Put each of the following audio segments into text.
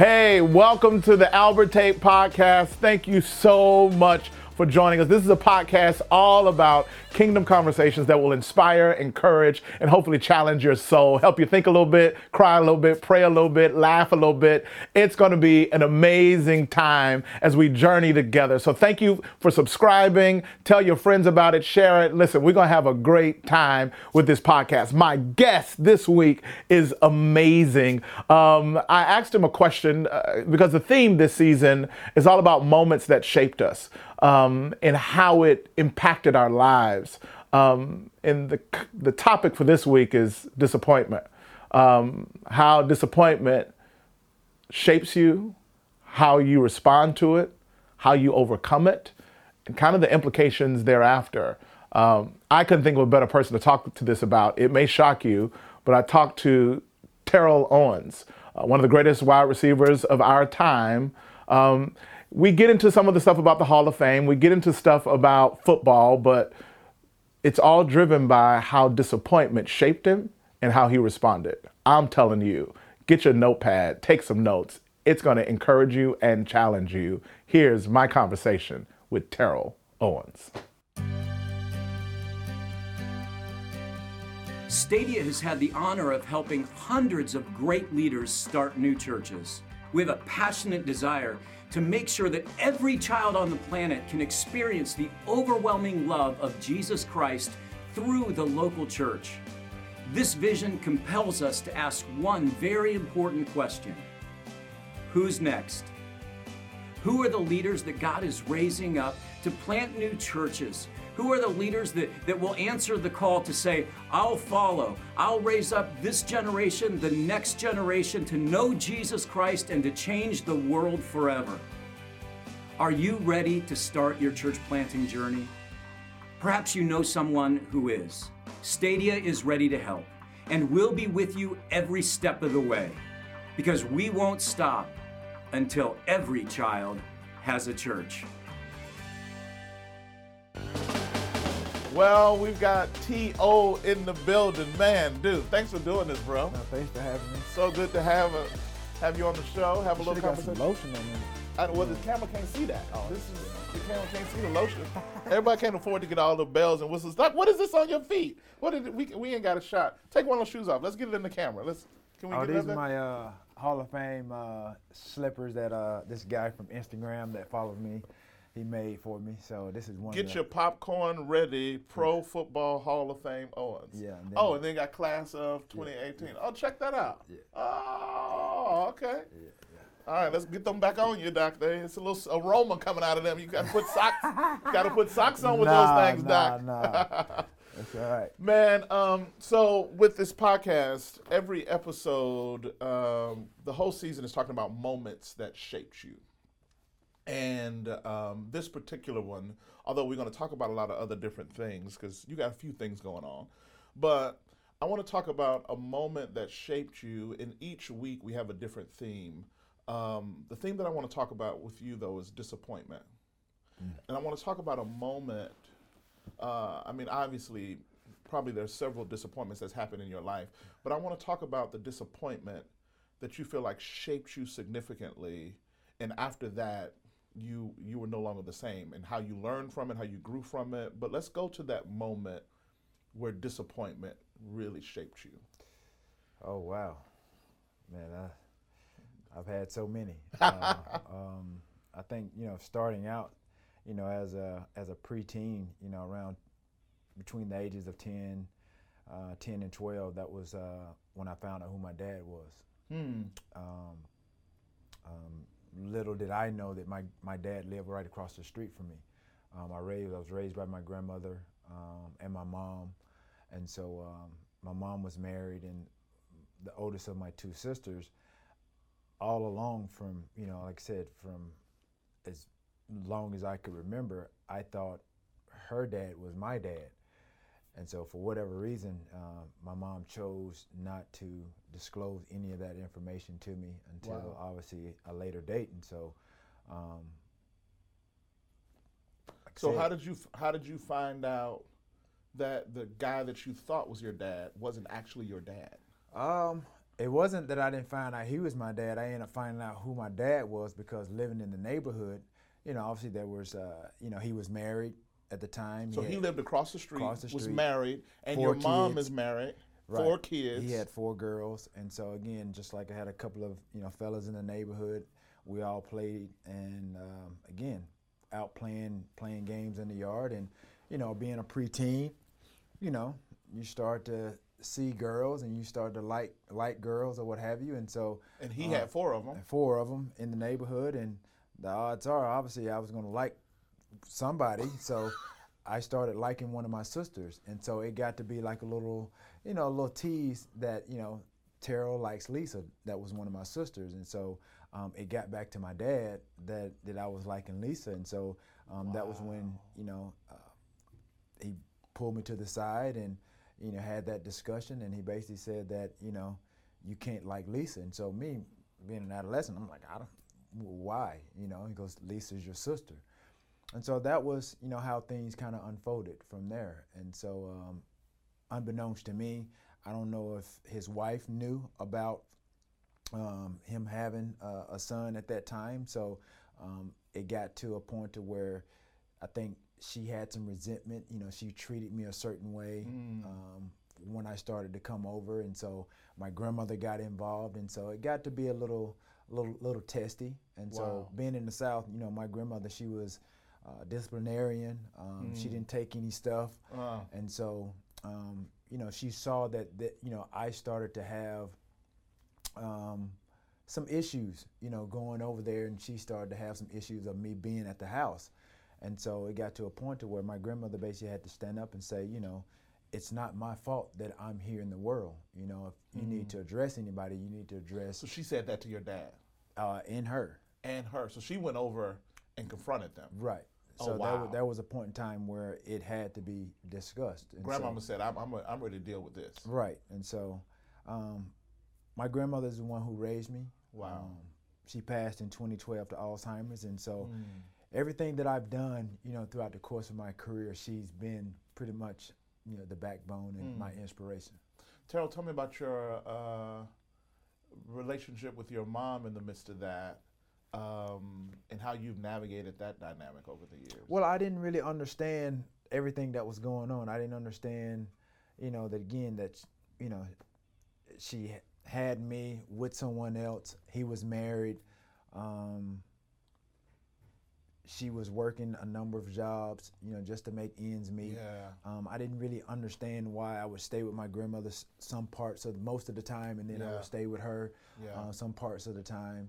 Hey, welcome to the Albert Tate Podcast. Thank you so much for joining us. This is a podcast all about kingdom conversations that will inspire, encourage, and hopefully challenge your soul, help you think a little bit, cry a little bit, pray a little bit, laugh a little bit. It's going to be an amazing time as we journey together. So thank you for subscribing. Tell your friends about it, share it. Listen, we're going to have a great time with this podcast. My guest this week is amazing. Um, I asked him a question uh, because the theme this season is all about moments that shaped us um, and how it impacted our lives. Um, and the, the topic for this week is disappointment. Um, how disappointment shapes you, how you respond to it, how you overcome it, and kind of the implications thereafter. Um, I couldn't think of a better person to talk to this about. It may shock you, but I talked to Terrell Owens, uh, one of the greatest wide receivers of our time. Um, we get into some of the stuff about the Hall of Fame, we get into stuff about football, but it's all driven by how disappointment shaped him and how he responded. I'm telling you, get your notepad, take some notes. It's going to encourage you and challenge you. Here's my conversation with Terrell Owens. Stadia has had the honor of helping hundreds of great leaders start new churches. We have a passionate desire to make sure that every child on the planet can experience the overwhelming love of Jesus Christ through the local church. This vision compels us to ask one very important question Who's next? Who are the leaders that God is raising up to plant new churches? Who are the leaders that, that will answer the call to say, I'll follow, I'll raise up this generation, the next generation to know Jesus Christ and to change the world forever? Are you ready to start your church planting journey? Perhaps you know someone who is. Stadia is ready to help, and we'll be with you every step of the way because we won't stop until every child has a church. Well, we've got T.O. in the building. Man, dude, thanks for doing this, bro. No, thanks for having me. So good to have a, have you on the show, have a little got some lotion on me. I, well, the camera can't see that. Oh, this is the camera can't see the lotion. Everybody can't afford to get all the bells and whistles. Like, what is this on your feet? What did we? We ain't got a shot. Take one of those shoes off. Let's get it in the camera. Let's. Can we Oh, get these are my uh, Hall of Fame uh, slippers that uh, this guy from Instagram that followed me, he made for me. So this is one. Get your popcorn ready. Pro Football Hall of Fame Owens. Yeah, and oh, and then got class of 2018. Oh, check that out. Yeah. Oh, okay. Yeah, All right, let's get them back on you, Doc. It's a little aroma coming out of them. You got to put socks. got to put socks on with Nah, those things, nah, Doc. nah. That's all right. Man, um, so with this podcast, every episode, um, the whole season is talking about moments that shaped you. And um, this particular one, although we're going to talk about a lot of other different things, because you got a few things going on, but I want to talk about a moment that shaped you. And each week we have a different theme. Um, the theme that I want to talk about with you, though, is disappointment. And I want to talk about a moment uh, I mean, obviously, probably there's several disappointments that's happened in your life, but I want to talk about the disappointment that you feel like shaped you significantly, and after that, you you were no longer the same, and how you learned from it, how you grew from it. But let's go to that moment where disappointment really shaped you. Oh wow, man, I, I've had so many. Uh, um, I think you know, starting out, you know, as a as a preteen, you know, around between the ages of 10, uh, 10 and 12, that was uh, when I found out who my dad was. Hmm. Um, um, little did I know that my, my dad lived right across the street from me. Um, I, raised, I was raised by my grandmother um, and my mom. And so um, my mom was married, and the oldest of my two sisters, all along from, you know, like I said, from as long as I could remember, I thought her dad was my dad. And so, for whatever reason, uh, my mom chose not to disclose any of that information to me until Wow. obviously a later date. And so, um, like So said, how did you how did you find out that the guy that you thought was your dad wasn't actually your dad? Um, It wasn't that I didn't find out he was my dad. I ended up finding out who my dad was because living in the neighborhood, you know, obviously there was, uh, you know, he was married at the time. So he, had lived across the street, across the street was married, and your mom kids. is married, Right. four kids. He had four girls, and so again, just like I had a couple of you know fellas in the neighborhood, we all played, and um, again, out playing playing games in the yard, and you know, being a preteen, you know, you start to see girls, and you start to like like girls or what have you, and so and he uh, had four of them. four of them in the neighborhood, and the odds are obviously I was going to like somebody, so I started liking one of my sisters, and so it got to be like a little, you know, a little tease that you know, Terrell likes Lisa. That was one of my sisters, and so um, it got back to my dad that that I was liking Lisa, and so um, that was when you know uh, he pulled me to the side and you know had that discussion, and he basically said that you know you can't like Lisa, and so me being an adolescent, I'm like I don't why? You know he goes Lisa's your sister, and so that was you know how things kind of unfolded from there, and so um, unbeknownst to me, I don't know if his wife knew about um, him having uh, a son at that time. So um, it got to a point to where I think she had some resentment. You know, she treated me a certain way um, when I started to come over, and so my grandmother got involved, and so it got to be a little, little, little testy. And so being in the South, you know, my grandmother, she was uh, disciplinarian. Um, She didn't take any stuff. Wow. And so, um, you know, she saw that, that, you know, I started to have um, some issues, you know, going over there, and she started to have some issues of me being at the house. And so it got to a point to where my grandmother basically had to stand up and say, you know, it's not my fault that I'm here in the world. You know, if you need to address anybody, you need to address So she said that to your dad uh, in her. and her. So she went over and confronted them. Right. Oh, So that, was, that was a point in time where it had to be discussed. And so- said, I'm, I'm, I'm ready to deal with this. Right, and so um, my grandmother is the one who raised me. Wow. Um, she passed in 2012 to Alzheimer's, and so Hmm. everything that I've done, you know, throughout the course of my career, she's been pretty much, you know, the backbone and my Hmm. inspiration. Terrell, tell me about your uh, relationship with your mom in the midst of that um, and how you've navigated that dynamic over the years. Well, I didn't really understand everything that was going on. I didn't understand, you know, that again that you know she had me with someone else. He was married. Um, she was working a number of jobs, you know, just to make ends meet. Yeah. Um, I didn't really understand why I would stay with my grandmother some parts of most of the time, and then I would stay with her Yeah. uh, some parts of the time.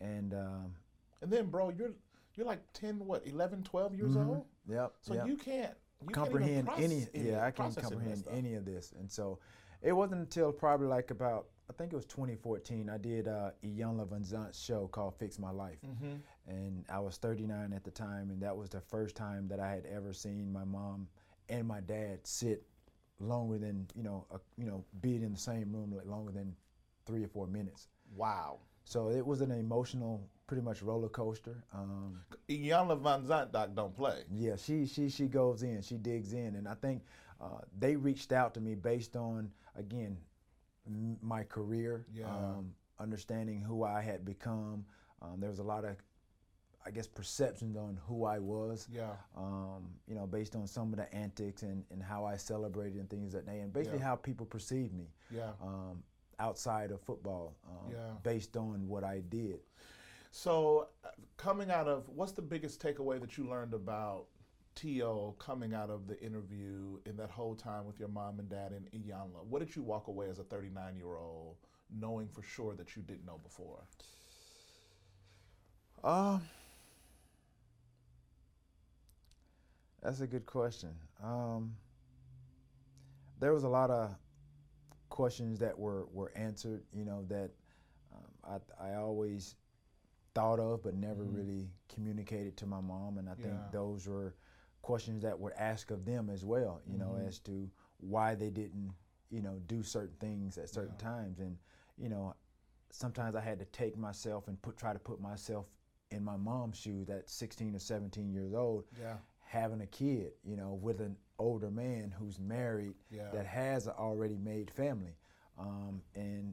And um, And then, bro, you're you're like 10, what, 11, 12 years old? yep, So yep. you can't you comprehend can't any, any yeah i can't comprehend any of this and so it wasn't until probably like about i think it was 2014 i did uh, a young van show called fix my life Mm-hmm. and i was 39 at the time and that was the first time that i had ever seen my mom and my dad sit longer than you know a, you know be in the same room like longer than three or four minutes Wow. So it was an emotional pretty much roller coaster um, Iyanla Vanzant doc don't play. yeah, she she she goes in, she digs in, and I think uh, they reached out to me based on again m- my career, Yeah. um, understanding who I had become. Um, there was a lot of, I guess, perceptions on who I was. Yeah. Um, you know, based on some of the antics and, and how I celebrated and things that day, and basically Yeah. how people perceived me Yeah. um, outside of football, um, Yeah. based on what I did. So, uh, coming out of what's the biggest takeaway that you learned about T.O. coming out of the interview in that whole time with your mom and dad in Iyanla? What did you walk away as a 39 year old knowing for sure that you didn't know before? Uh, that's a good question. Um, there was a lot of questions that were, were answered, you know, that um, I, I always thought of but never really communicated to my mom. And I think Yeah. those were questions that were asked of them as well, you know, as to why they didn't, you know, do certain things at certain times. And, you know, sometimes I had to take myself and put try to put myself in my mom's shoes at 16 or 17 years old, Yeah. Having a kid, you know, with an older man who's married Yeah. that has an already made family. Um, and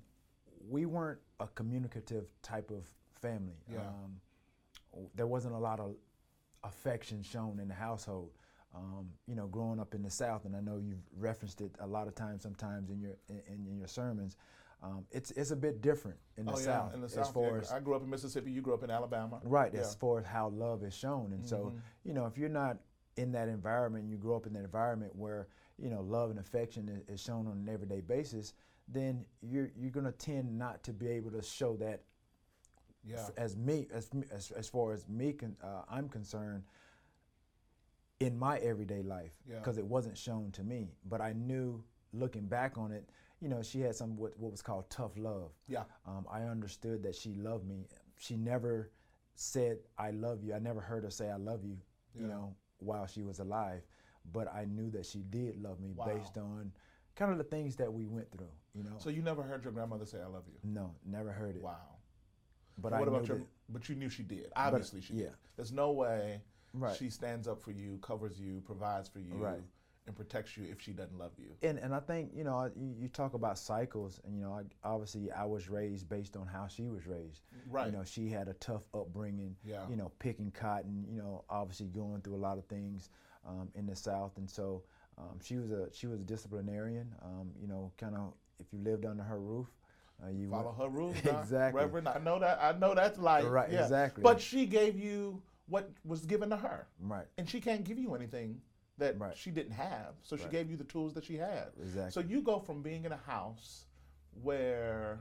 we weren't a communicative type of family. Yeah. Um, there wasn't a lot of affection shown in the household. Um, you know, growing up in the South, and I know you've referenced it a lot of times, sometimes in your in, in your sermons. Um, it's it's a bit different in the oh South yeah, in the South, as far yeah. as I grew up in Mississippi. You grew up in Alabama. right Yeah. as far as how love is shown, and so Mhm. you know if you're not in that environment, you grow up in that environment where you know love and affection is, is shown on an everyday basis, then you're you're gonna tend not to be able to show that Yeah. f- as me as as, as far as me con, uh, I'm concerned in my everyday life Yeah. because it wasn't shown to me but I knew looking back on it you know she had some what, what was called tough love Yeah. um, I understood that she loved me she never said I love you I never heard her say I love you you know while she was alive but I knew that she did love me Wow. based on kind of the things that we went through you know So you never heard your grandmother say "I love you"? no never heard it Wow. but what I about your? that, But you knew she did. Obviously, she yeah. did. There's no way Right. she stands up for you, covers you, provides for you, Right. And protects you if she doesn't love you. and and I think you know you, you talk about cycles, and you know I, obviously I was raised based on how she was raised. Right. You know she had a tough upbringing. Yeah. You know picking cotton. You know obviously going through a lot of things um, in the South, and so um, she was a she was a disciplinarian. Um, you know kind of if you lived under her roof, uh, you Follow went- her rules, exactly. Reverend. I know that. I know that's life. Right, yeah. exactly. But she gave you what was given to her, Right. and she can't give you anything that Right. she didn't have. So she gave you the tools that she had. Exactly. So you go from being in a house where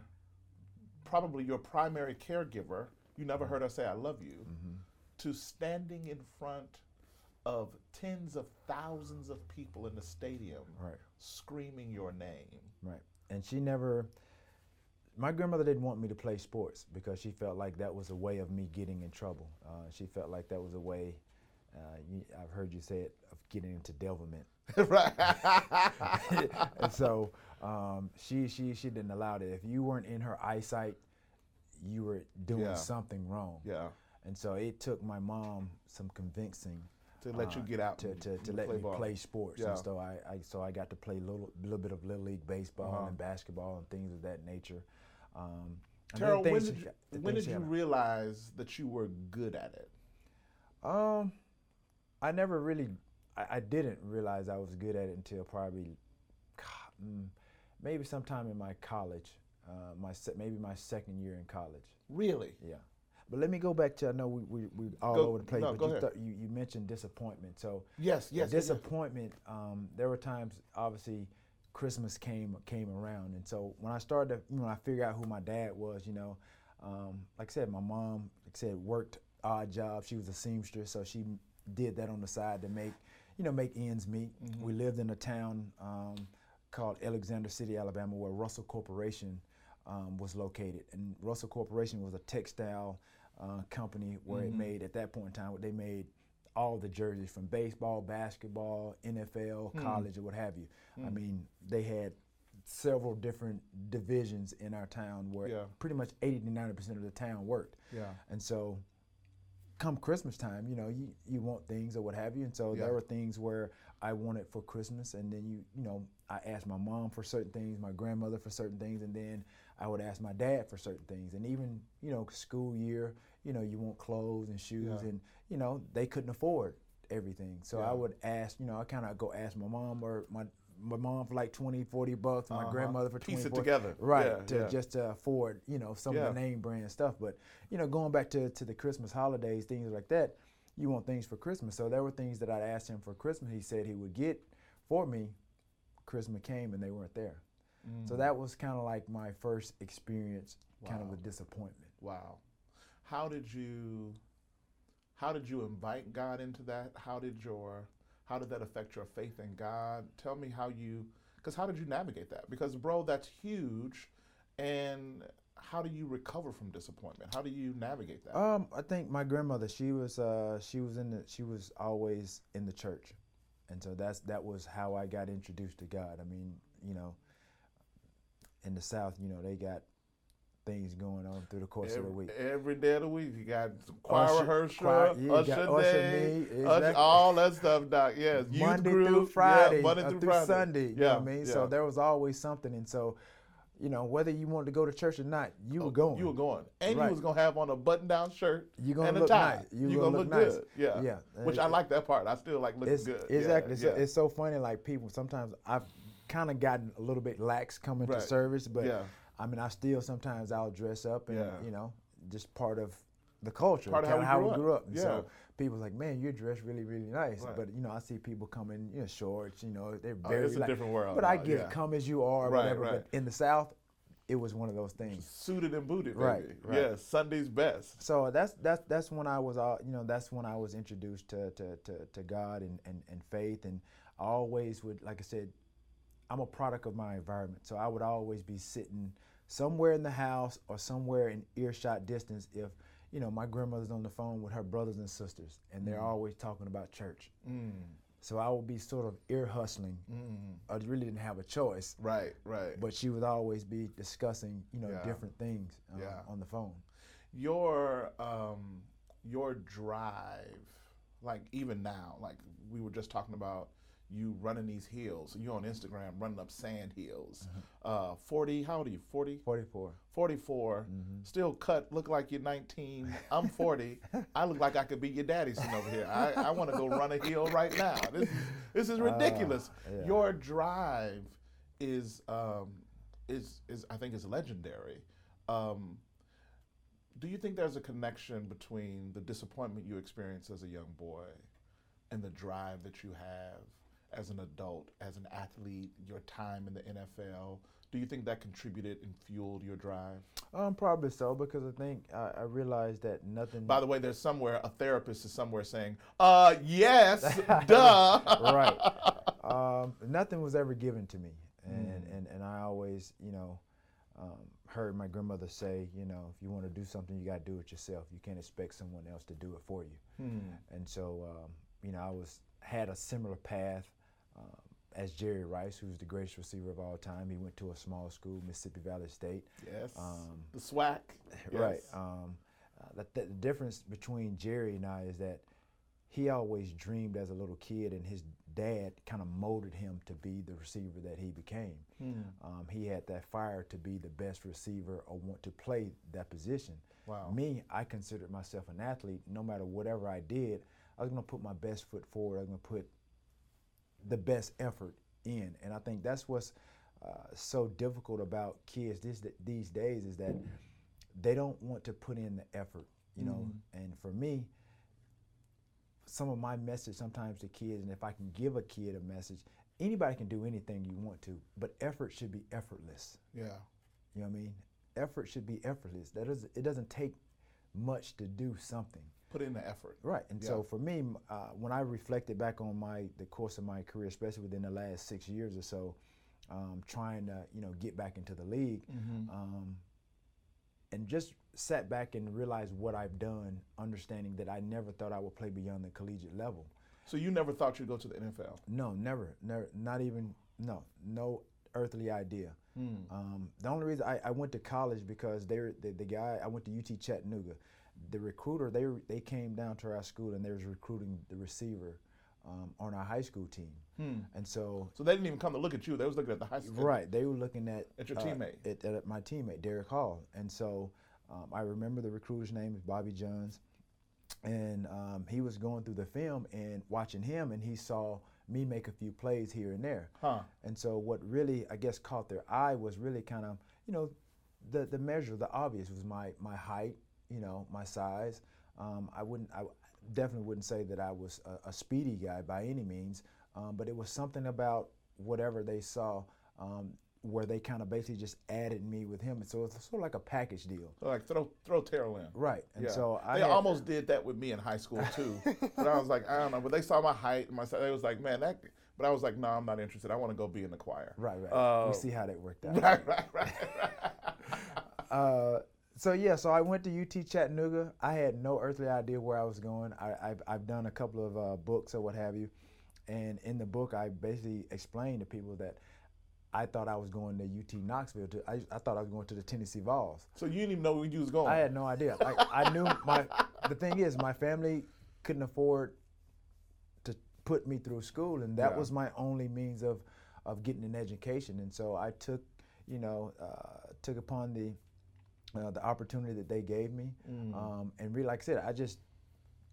probably your primary caregiver, you never heard her say "I love you," Mm-hmm. to standing in front of tens of thousands of people in the stadium, Right. screaming your name. Right. And she never. My grandmother didn't want me to play sports because she felt like that was a way of me getting in trouble. Uh, she felt like that was a way. Uh, you, I've heard you say it of getting into devilment. right. and so um, she she she didn't allow that. If you weren't in her eyesight, you were doing Yeah. something wrong. yeah. And so it took my mom some convincing To let you uh, get out to, to, to let play me ball. play sports. Yeah. And so I, I so I got to play little little bit of little league baseball Uh-huh. and basketball and things of that nature. Um, Terrell, when did you, when did you realize that you were good at it? Um, I never really, I, I didn't realize I was good at it until probably, mm, maybe sometime in my college, uh, my se- maybe my second year in college. Really? Yeah. But let me go back to I know we we, we all Go- over the place, no, but go you, ahead. th- you you mentioned disappointment. So Yes, yes. yes, yes. disappointment. Um, there were times, obviously, Christmas came came around, and so when I started, to, you know, I figured out who my dad was. You know, um, like I said, my mom, like I said, worked odd jobs. She was a seamstress, so she did that on the side to make, you know, make ends meet. We lived in a town um, called Alexander City, Alabama, where Russell Corporation um, was located, and Russell Corporation was a textile uh, company where it made at that point in time, they made all the jerseys from baseball, basketball, NFL, college, or what have you. I mean, they had several different divisions in our town where Yeah. pretty much 80 to 90 percent of the town worked. Yeah. And so, come Christmas time, you know, you, you want things or what have you. And so Yeah. there were things where I wanted for Christmas, and then you you know I asked my mom for certain things, my grandmother for certain things, and then I would ask my dad for certain things. And even you know school year, you know you want clothes and shoes, Yeah. and you know they couldn't afford everything. So Yeah. I would ask, you know, I kind of go ask my mom or my my mom for like 20, 40 bucks, my Uh-huh. grandmother for Piece 20, it 40 together. Right, Yeah, to yeah. just to afford, you know, some Yeah. of the name brand stuff. But, you know, going back to, to the Christmas holidays, things like that, you want things for Christmas. So there were things that I'd asked him for Christmas. He said he would get for me. Christmas came and they weren't there. Mm. So that was kind of like my first experience, kind of Wow. with disappointment. Wow. How did you how did you invite God into that? How did your how did that affect your faith in God? Tell me how you cuz how did you navigate that? Because bro, that's huge and how do you recover from disappointment? How do you navigate that? Um, I think my grandmother, she was uh, she was in the she was always in the church, and so that's that was how I got introduced to God. I mean, you know, in the South, you know, they got things going on through the course of the week. every day of the week, you got choir Usher- rehearsal, choir- yeah, usher usher day, me, usher- all that stuff, Doc. Yes, Monday group, through Friday, yeah, Monday uh, through, through Friday. Sunday. You yeah, know what I mean? So there was always something, and so, you know, whether you wanted to go to church or not, you were going. Oh, You were going, and Right. you was gonna have on a button-down shirt You gonna and a look tie. nice. You You gonna gonna look nice. good. Yeah, Yeah. Which I like that part. I still like looking It's, good. Yeah, Exactly. It's, it's so funny. Like people, sometimes I've kind of gotten a little bit lax coming Right. to service, but Yeah. I mean, I still sometimes I'll dress up and Yeah. you know, just part of the culture, Part of how we grew grew up. up. And Yeah. So people like, man, you're dressed really, really nice. Right. But you know, I see people coming, you know, shorts. You know, they're very. Oh, it's a different world But I get yeah. it. Come as you are, Right, whatever. right. But in the South, it was one of those things. suited and booted, baby. Right, right. Yeah, Sunday's best. So that's that's that's when I was all you know that's when I was introduced to to, to, to God and, and, and faith and I always would like I said I'm a product of my environment. So I would always be sitting somewhere in the house or somewhere in earshot distance if you know my grandmother's on the phone with her brothers and sisters and they're always talking about church. So I would be sort of ear hustling. I really didn't have a choice. Right, right. but she would always be discussing you know Yeah. different things uh, Yeah. on the phone. Your um your drive like even now like we were just talking about you running these hills. You're on instagram running up sand hills. Uh 40 how old are you? 40 44 44 still cut look like you're 19 i'm 40 i look like i could be your daddy sitting over here. I, I want to go run a hill right now. This is this is ridiculous. yeah. your drive is um is is i think is legendary. Um do you think there's a connection between the disappointment you experienced as a young boy and the drive that you have as an adult, as an athlete, your time in the NFL? Do you think that contributed and fueled your drive? Um, probably so because I think I, I realized that nothing. By the way, there's somewhere a therapist is somewhere saying, "Uh, yes, duh." right. Um, nothing was ever given to me, and Mm. and, and I always, you know, um, heard my grandmother say, you know, if you want to do something, you got to do it yourself. You can't expect someone else to do it for you. Hmm. And so, um, you know, I was had a similar path. Um, as Jerry Rice, who's the greatest receiver of all time, he went to a small school, Mississippi Valley State. Yes, Um, the SWAC. Right. Yes. Um, uh, the, the difference between Jerry and I is that he always dreamed as a little kid, and his dad kind of molded him to be the receiver that he became. Hmm. Um, he had that fire to be the best receiver or want to play that position. Wow. Me, I considered myself an athlete. No matter whatever I did, I was going to put my best foot forward. I was going to put the best effort in. And I think that's what's uh, so difficult about kids this, these days is that they don't want to put in the effort, you know. And for me, some of my message sometimes to kids, and if I can give a kid a message, anybody can do anything you want to, but effort should be effortless. yeah. You know what I mean? Effort should be effortless. That is, it doesn't take much to do something. Put in the effort. Right, and Yeah. so for me, uh, when I reflected back on my the course of my career, especially within the last six years or so, um, trying to you know get back into the league, Mm-hmm. um, and just sat back and realized what I've done, understanding that I never thought I would play beyond the collegiate level. So you never thought you'd go to the NFL? No, never, never, not even no, no earthly idea. Um, the only reason I, I went to college because they were, the, the guy I went to UT Chattanooga, the recruiter they they came down to our school and they was recruiting the receiver um, on our high school team, and so So they didn't even come to look at you. They was looking at the high school. Right. They were looking at At your uh, teammate. At, at my teammate, Derek Hall. And so um, I remember the recruiter's name is Bobby Johns. And um, he was going through the film and watching him, and he saw me make a few plays here and there. Huh. And so what really, I guess, caught their eye was really kind of, you know, the the measure, the obvious was my my height, you know, my size. Um, I wouldn't, I definitely wouldn't say that I was a, a speedy guy by any means, um, but it was something about whatever they saw um, where they kind of basically just added me with him, and so it's sort of like a package deal. So like throw throw Terrell in. Right. And Yeah. so I they had- almost did that with me in high school too. but I was like, I don't know. But they saw my height and my size. They was like, man, that. But I was like, no, I'm not interested. I want to go be in the choir. Right, right. Uh, we see how that worked out. Right, right, right. Uh, so yeah, so I went to UT Chattanooga. I had no earthly idea where I was going. I, I've, I've done a couple of uh, books or what have you, and in the book I basically explained to people that I thought I was going to UT Knoxville. To I, I thought I was going to the Tennessee Vols. So you didn't even know where you was going. I had no idea. Like I knew my. The thing is, my family couldn't afford to put me through school, and that Yeah. was my only means of of getting an education. And so I took, you know, uh, took upon the uh, the opportunity that they gave me, Mm. um, and really, like I said, I just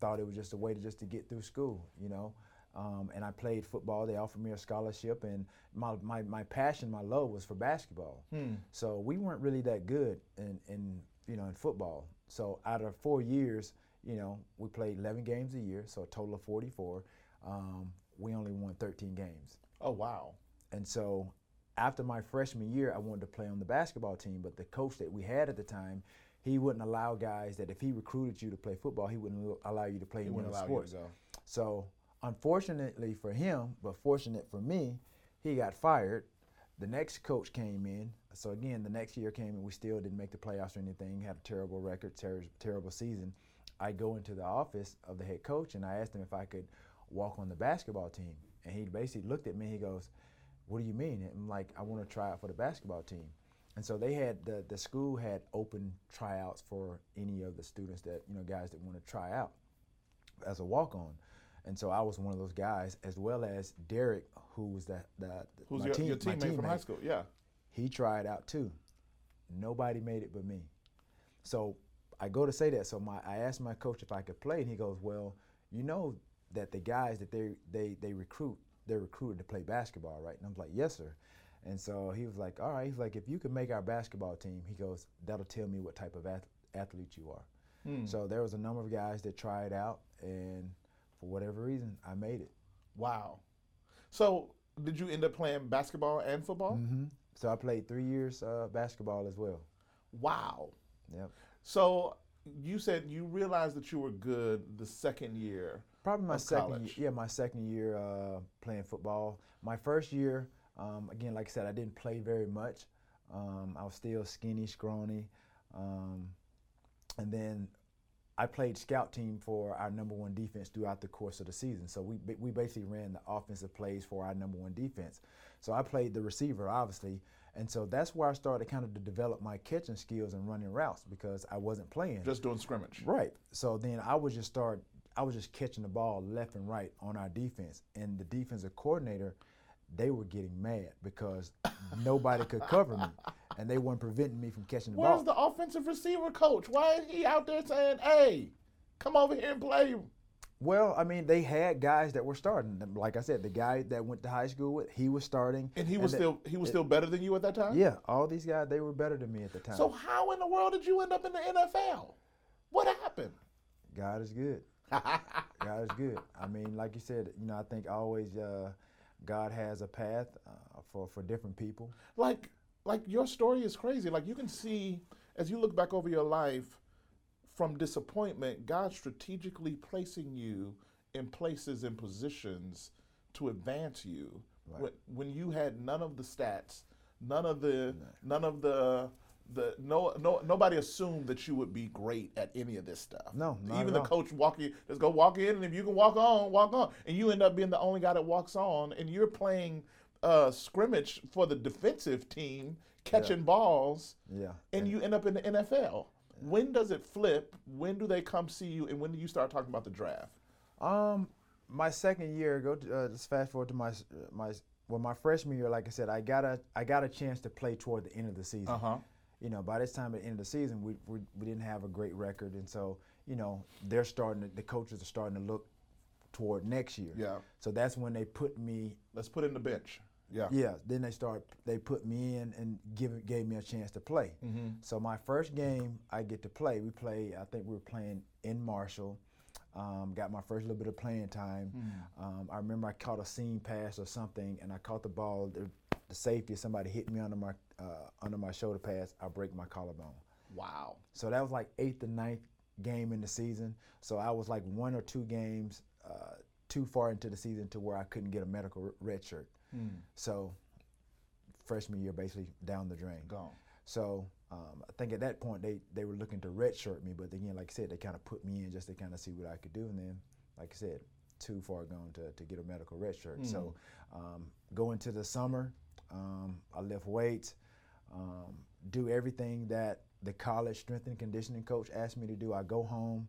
thought it was just a way to just to get through school, you know. Um, and I played football. They offered me a scholarship, and my, my, my passion, my love was for basketball. So we weren't really that good in, in you know in football. So out of four years, you know, we played 11 games a year, so a total of 44. Um, we only won 13 games. Oh wow. And so after my freshman year, I wanted to play on the basketball team, but the coach that we had at the time, he wouldn't allow guys that if he recruited you to play football, he wouldn't allow you to play He any other allow you to sports. go. So unfortunately for him, but fortunate for me, he got fired. The next coach came in. So again, the next year came and we still didn't make the playoffs or anything. Had a terrible record, ter- terrible season. I go into the office of the head coach and I asked him if I could walk on the basketball team. And he basically looked at me. He goes, "What do you mean?" And I'm like, "I want to try out for the basketball team." And so they had the the school had open tryouts for any of the students that you know guys that want to try out as a walk on. And so I was one of those guys, as well as Derek, who was the, the Who's my your, team, your my teammate from high school? Yeah. He tried out too. Nobody made it but me. So I go to say that. So my I asked my coach if I could play, and he goes, "Well, you know that the guys that they they they recruit, they're recruited to play basketball, right?" And I'm like, "Yes, sir." And so he was like, "All right." He's like, "If you can make our basketball team," he goes, "That'll tell me what type of ath- athlete you are." So there was a number of guys that tried out, and for whatever reason, I made it. Wow. So did you end up playing basketball and football? hmm So I played three years uh, basketball as well. Wow. Yep. So you said you realized that you were good the second year. Probably my second, college. year, yeah, my second year uh, playing football. My first year, um, again, like I said, I didn't play very much. Um, I was still skinny, scrawny, um, and then I played scout team for our number one defense throughout the course of the season. So we we basically ran the offensive plays for our number one defense. So I played the receiver, obviously, and so that's where I started kind of to develop my catching skills and running routes because I wasn't playing. Just doing scrimmage. Right. So then I would just start. I was just catching the ball left and right on our defense, and the defensive coordinator, they were getting mad because nobody could cover me, and they weren't preventing me from catching the Where's ball. Where's the offensive receiver coach? Why is he out there saying, "Hey, come over here and play"? Well, I mean, they had guys that were starting. Like I said, the guy that went to high school with, he was starting, And he was the- still he was still better than you at that time. Yeah, all these guys, they were better than me at the time. So how in the world did you end up in the NFL? What happened? God is good. God is good. I mean, like you said, you know, I think always uh, God has a path uh, for for different people. like like your story is crazy like you can see as you look back over your life from disappointment god strategically placing you in places and positions to advance you when, when you had none of the stats none of the none of the the no no nobody assumed that you would be great at any of this stuff. No, even the all. coach walk in, let's go walk in, and if you can walk on, walk on, and you end up being the only guy that walks on, and you're playing uh, scrimmage for the defensive team, catching balls, Yeah. and you end up in the NFL. When does it flip? When do they come see you, and when do you start talking about the draft? Um, my second year, go to, uh, let's fast forward to my my well, my freshman year. Like I said, I got a I got a chance to play toward the end of the season. Uh-huh. You know, by this time at the end of the season, we, we we didn't have a great record, and so you know they're starting. To, the coaches are starting to look toward next year. Yeah. So that's when they put me. Let's put in the bench. Yeah. Yeah. Then they start. They put me in and give gave me a chance to play. So my first game, I get to play. We play. I think we were playing in Marshall. Um, got my first little bit of playing time. Um, I remember I caught a seam pass or something, and I caught the ball. The, the safety, somebody hit me under my uh, under my shoulder pass. I break my collarbone. Wow. So that was like eighth and ninth game in the season. So I was like one or two games uh, too far into the season to where I couldn't get a medical red shirt. So freshman year basically down the drain. Gone. So um, I think at that point they, they were looking to redshirt me, but again, like I said, they kind of put me in just to kind of see what I could do, and then, like I said, too far gone to, to get a medical redshirt. So um, go into the summer, um, I lift weights, um, do everything that the college strength and conditioning coach asked me to do. I go home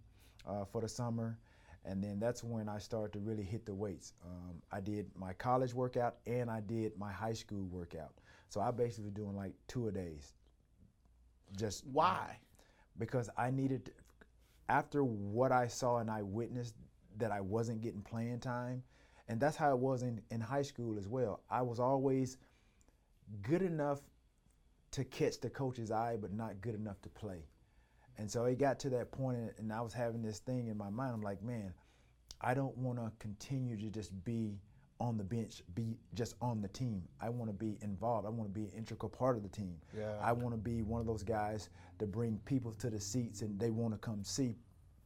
uh, for the summer, and then that's when I started to really hit the weights. Um, I did my college workout and I did my high school workout. So I basically was doing like two a days. Just Why? because I needed after what I saw and I witnessed that I wasn't getting playing time, and that's how it was in, in high school as well. I was always good enough to catch the coach's eye, but not good enough to play. And so it got to that point, and- I was having this thing in my mind. I'm like, man, I don't want to continue to just be on the bench, be just on the team. I want to be involved. I want to be an integral part of the team. Yeah. I want to be one of those guys to bring people to the seats and they want to come see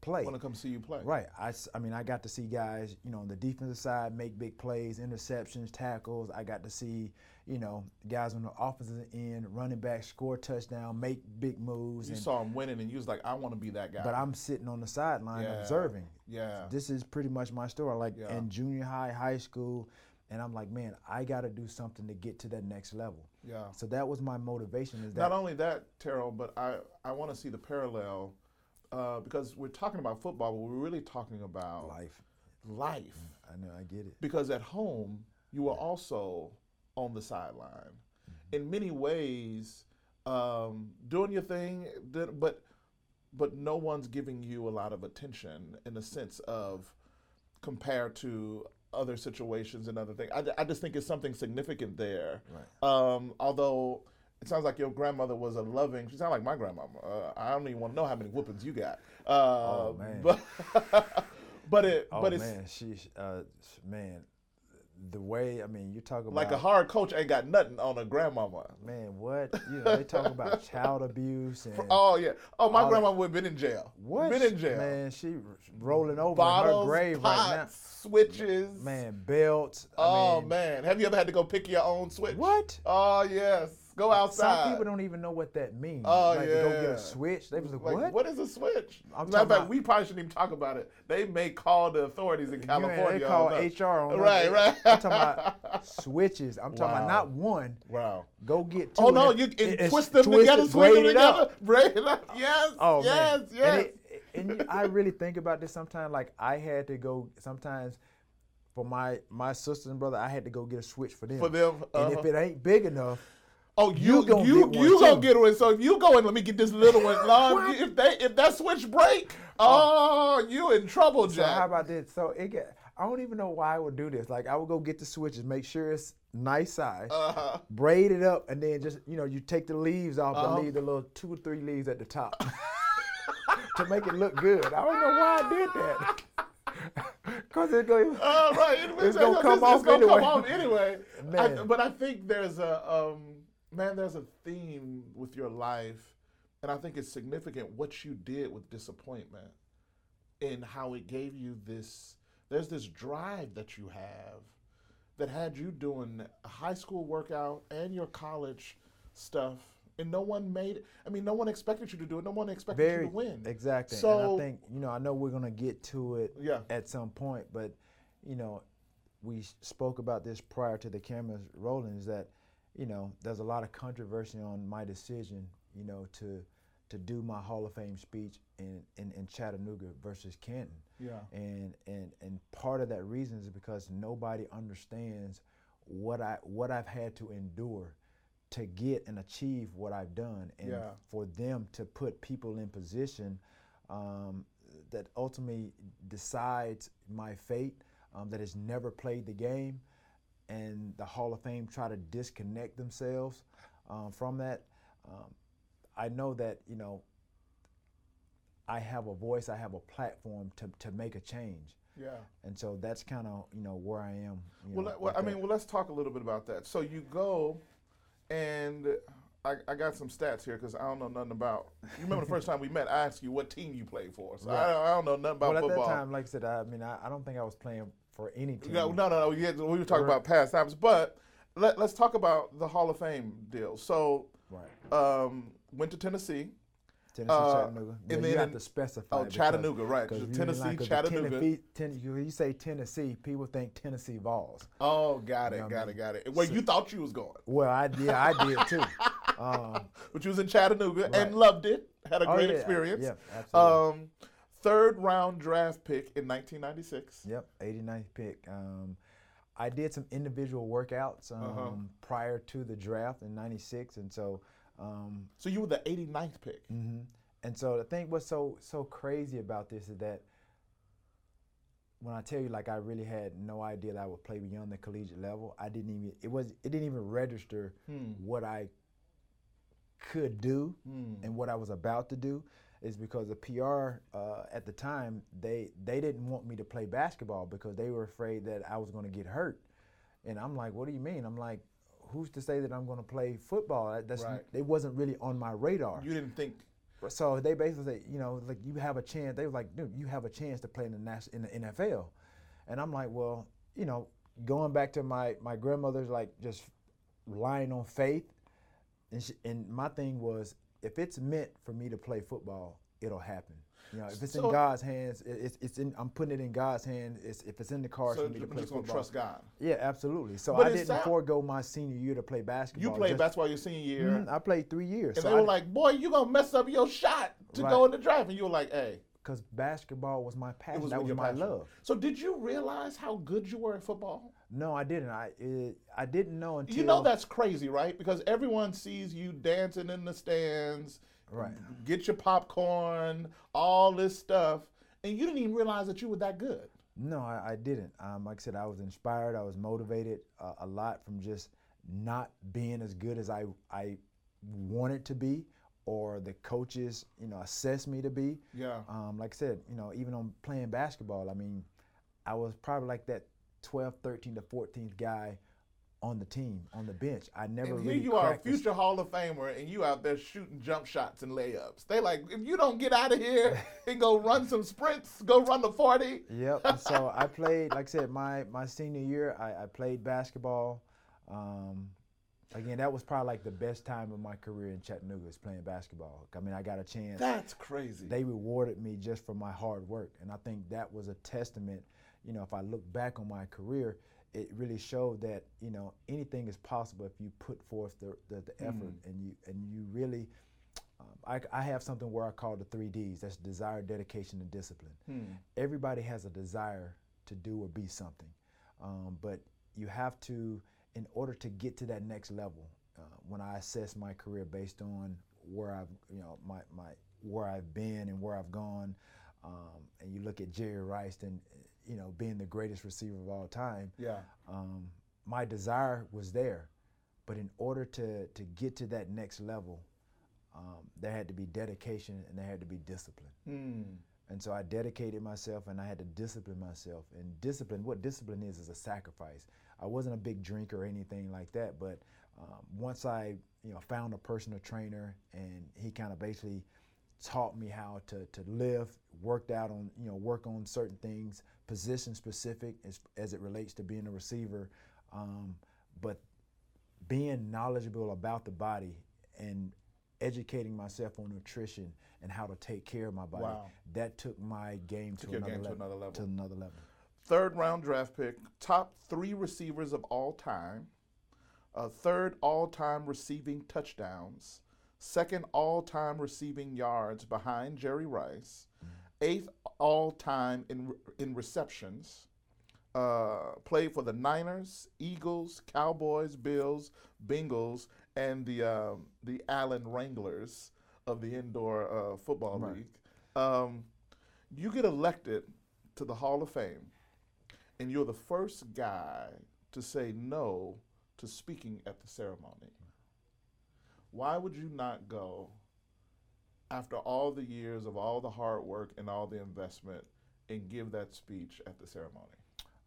play. Want to come see you play? Right. I mean, I got to see guys, you know, on the defensive side make big plays, interceptions, tackles. I got to see, you know, guys on the offensive end, running back, score touchdown, make big moves. You and- saw him winning, and you was like, I want to be that guy. but I'm sitting on the sideline Yeah. observing. Yeah. This is pretty much my story. Like Yeah. in junior high, high school, and I'm like, man, I got to do something to get to that next level. Yeah. So that was my motivation. Is that Not only that, Terrell, but I, I want to see the parallel uh, because we're talking about football, but we're really talking about life? life. I know, I get it. Because at home, you were also on the sideline. In many ways, um, doing your thing, but but no one's giving you a lot of attention in the sense of compared to other situations and other things. I, I just think it's something significant there. Right. Um, although it sounds like your grandmother was a loving. She sounded like my grandmama. Uh, I don't even want to know how many whoopings you got. Uh, Oh, man. But but it Oh but it's man, she, uh, man, the way I mean, you talk about like a hard coach ain't got nothing on a grandmama. man. What you know? They talk about child abuse and Oh yeah. Oh, my grandma would have been in jail. what? Been in jail. Man, she rolling over Bottles, in her grave pots, right now. Switches, man, belts. I Oh mean, man. Have you ever had to go pick your own switch? What? Oh yes. Go outside. Some people don't even know what that means. Oh, like, to go get a switch. They was like, Like, what? what is a switch? I'm matter of talking fact, about- we probably shouldn't even talk about it. They may call the authorities in California. they call. HR on. Right, right. I'm talking about switches. I'm talking Wow. about not one. Wow. Go get two. Oh no, and you and twist them twisted, together, braid them together, braid it up. Yes, Oh yes, man. yes. And, it, and I really think about this sometimes. Like I had to go sometimes for my my sister and brother. I had to go get a switch for them. For them, And uh-huh. if it ain't big enough, Oh, you You gonna you get you gonna get one. So if you go and let me get this little one, Lord, if they if that switch break, oh, you in trouble, Jack. so how about this? So it get. I don't even know why I would do this. Like I would go get the switches, make sure it's nice size, uh-huh. braid it up, and then just you know you take the leaves off, Uh-huh. but leave the little two or three leaves at the top to make it look good. I don't know why I did that. Cause it's going. All right, It's gonna come it's off gonna anyway. come off anyway. I, Man. but I think there's a um, man, there's a theme with your life, and I think it's significant what you did with disappointment, and how it gave you this. There's this drive that you have, that had you doing a high school workout and your college stuff. And no one made it. I mean, no one expected you to do it. No one expected Very you to win. exactly. So and I think you know I know we're gonna get to it Yeah. at some point, but you know we spoke about this prior to the cameras rolling. Is that you know there's a lot of controversy on my decision, you know, to to do my Hall of Fame speech in in, in Chattanooga versus Canton. Yeah. And and and part of that reason is because nobody understands what I what I've had to endure to get and achieve what I've done, and Yeah. for them to put people in position um, that ultimately decides my fate, um, that has never played the game, and the Hall of Fame try to disconnect themselves um, from that. Um, I know that you know I have a voice, I have a platform to, to make a change. Yeah. And so that's kind of you know where I am. You Well, know, let- well, I that. mean, well, let's talk a little bit about that. So you go, and I, I got some stats here because I don't know nothing about. You remember the first time we met? I asked you what team you played for. So I, Right. don't, I don't know nothing about football. well, at football. that time, like I said, I mean, I, I don't think I was playing for any team. no, no, no, no. We, had- we were talking Right. about past times, but let, let's talk about the Hall of Fame deal. So, Right. um, went to Tennessee. Tennessee, Uh, Chattanooga. and Yeah, then you have to specify. oh, Chattanooga, right, 'cause so if you Tennessee, like, Chattanooga. Tennessee, ten, you say Tennessee, people think Tennessee Vols. Oh, got it, You know got I it, got it. Where you thought you was going, Well, I yeah, I did too. Um, but you was in Chattanooga Right. and loved it. Had a Oh, great yeah, experience. yeah, absolutely. Um, third round draft pick in 1996. Yep, 89th pick. Um, I did some individual workouts um, Uh-huh. prior to the draft in '96, and so. Um, So you were the 89th pick. hmm And so the thing what's so so crazy about this is that when I tell you like I really had no idea that I would play beyond the collegiate level, I didn't even it was it didn't even register what I could do and what I was about to do is because the PR uh, at the time they they didn't want me to play basketball because they were afraid that I was going to get hurt, and I'm like, what do you mean? I'm like, who's to say that I'm going to play football? That's Right. it wasn't really on my radar. You didn't think So they basically say, you know, like you have a chance. They was like, dude, you have a chance to play in the nas- in the NFL, and I'm like, well, you know, going back to my my grandmother's like just relying on faith, and she, and my thing was, if it's meant for me to play football, it'll happen. You know, if it's So- in God's hands, it's it's in. I'm putting it in God's hands. It's, if it's in the cards so for me to play football, trust God. yeah, absolutely. So But I didn't forego my senior year to play basketball. You played just- basketball your senior year, Mhm, I played three years. and so they were di- like, "Boy, you are gonna mess up your shot to Right. go in the draft," and you were like, "Hey." because basketball was my passion. Was that was my passion. love. So did you realize how good you were at football? No, I didn't. I it, I didn't know until You know that's crazy, right? Because everyone sees you dancing in the stands, Right. Get your popcorn, all this stuff, and you didn't even realize that you were that good. No, I, I didn't. Um, like I said, I was inspired. I was motivated uh, a lot from just not being as good as I I wanted to be, or the coaches, you know, assessed me to be. Yeah. Um, like I said, you know, even on playing basketball, I mean, I was probably like that 12, 13 to 14th guy on the team, on the bench. I never And here really you are, a future Hall of Famer, and you out there shooting jump shots and layups. They like, if you don't get out of here and go run some sprints, go run the 40. Yep. so I played, like I said, my my senior year, I, I played basketball. Um, again, that was probably like the best time of my career in Chattanooga is playing basketball. I mean, I got a chance. That's crazy. they rewarded me just for my hard work, and I think that was a testament. You know, if I look back on my career, it really showed that you know anything is possible if you put forth the the, the effort and you and you really. Um, I, I have something where I call the three Ds. That's desire, dedication, and discipline. Everybody has a desire to do or be something, um, but you have to, in order to get to that next level. Uh, when I assess my career based on where I've, you know, my, my where I've been and where I've gone, um, and you look at Jerry Rice and you know being the greatest receiver of all time. Yeah. Um, my desire was there, but in order to to get to that next level, um, there had to be dedication and there had to be discipline. Hmm. And so I dedicated myself and I had to discipline myself. And discipline, what discipline is, is a sacrifice. I wasn't a big drinker or anything like that, but um, once I, you know, found a personal trainer and he kind of basically taught me how to, to live, worked out on, you know, work on certain things, position specific as, as it relates to being a receiver, um, but being knowledgeable about the body and educating myself on nutrition and how to take care of my body. Wow. That took my game, to another, game to level, another level. To another level. Third round draft pick, top three receivers of all time, uh, third all time receiving touchdowns, second all time receiving yards behind Jerry Rice, eighth all time in, in receptions. Uh, played for the Niners, Eagles, Cowboys, Bills, Bengals, and the um, the Allen Wranglers of the indoor uh, football Right. league. Um, you get elected to the Hall of Fame, and you're the first guy to say no to speaking at the ceremony. Why would you not go after all the years of all the hard work and all the investment and give that speech at the ceremony?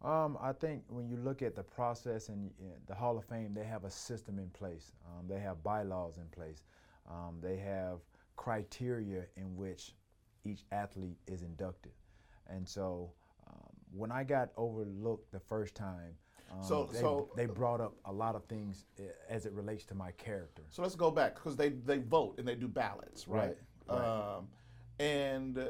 Um, I think when you look at the process and the Hall of Fame, they have a system in place. Um, they have bylaws in place. Um, they have criteria in which each athlete is inducted. And so um, when I got overlooked the first time, um, So- they, so- they brought up a lot of things uh, as it relates to my character. So let's go back because they, they vote and they do ballots, right? Right, right. Um, and uh,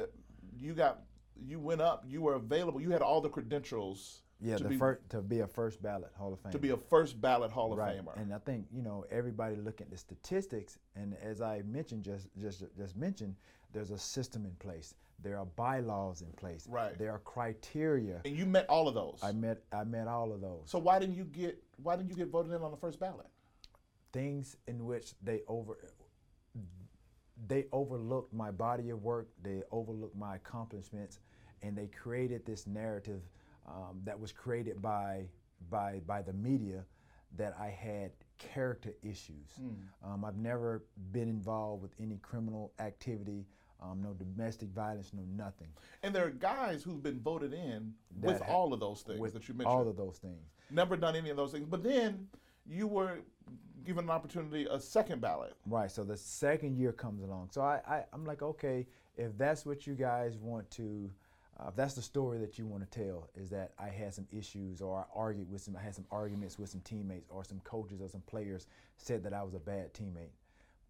you got you went up. You were available. You had all the credentials Yeah, to be, first to be a first ballot Hall of Fame. to be a first ballot Hall of right. Famer. And I think you know everybody looking at the statistics, and as I mentioned just just just mentioned, there's a system in place. There are bylaws in place. Right. There are criteria. and you met all of those. I met I met all of those so why didn't you get why didn't you get voted in on the first ballot? things in which they over they overlooked my body of work. They overlooked my accomplishments, and they created this narrative um, that was created by by by the media that I had character issues. Um, I've never been involved with any criminal activity, um, no domestic violence, no nothing. And there are guys who've been voted in with ha- all of those things that you mentioned. all of those things. Never done any of those things. But then you were given an opportunity, a second ballot. Right. So the second year comes along. So I, I I'm like, okay, if that's what you guys want to, uh, if that's the story that you want to tell, is that I had some issues or I argued with some, I had some arguments with some teammates or some coaches or some players said that I was a bad teammate.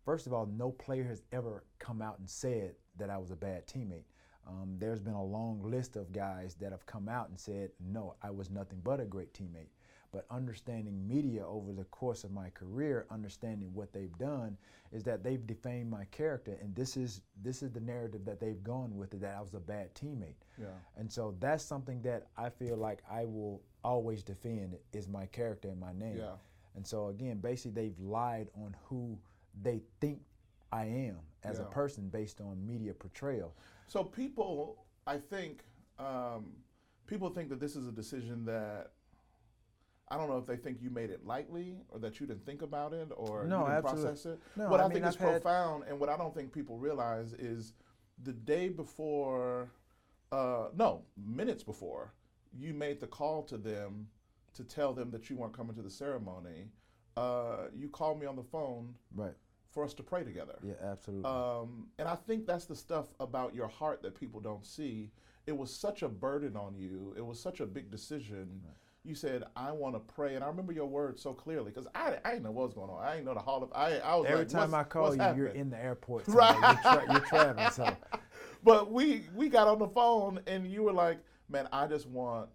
First of all, no player has ever come out and said that I was a bad teammate. Um, there's been a long list of guys that have come out and said, no, I was nothing but a great teammate. But understanding media over the course of my career, understanding what they've done, is that they've defamed my character, and this is this is the narrative that they've gone with it, that I was a bad teammate. Yeah. And so that's something that I feel like I will always defend is my character and my name. Yeah. And so again, basically they've lied on who they think I am as Yeah. a person based on media portrayal. So people, I think, um, people think that this is a decision that I don't know if they think you made it lightly or that you didn't think about it or No, you didn't absolutely. process it. No, what I, I think mean, is I've had- profound and what I don't think people realize is the day before, uh, no, minutes before, you made the call to them to tell them that you weren't coming to the ceremony. Uh, you called me on the phone Right. for us to pray together. Yeah, absolutely. Um, and I think that's the stuff about your heart that people don't see. It was such a burden on you. It was such a big decision. You said, "I want to pray," and I remember your words so clearly because I, I didn't know what was going on. I didn't know the hall of. I, I was Every like, time I call you, you're in the airport. Right. You're, tra- you're traveling. So But we we got on the phone and you were like, "Man, I just want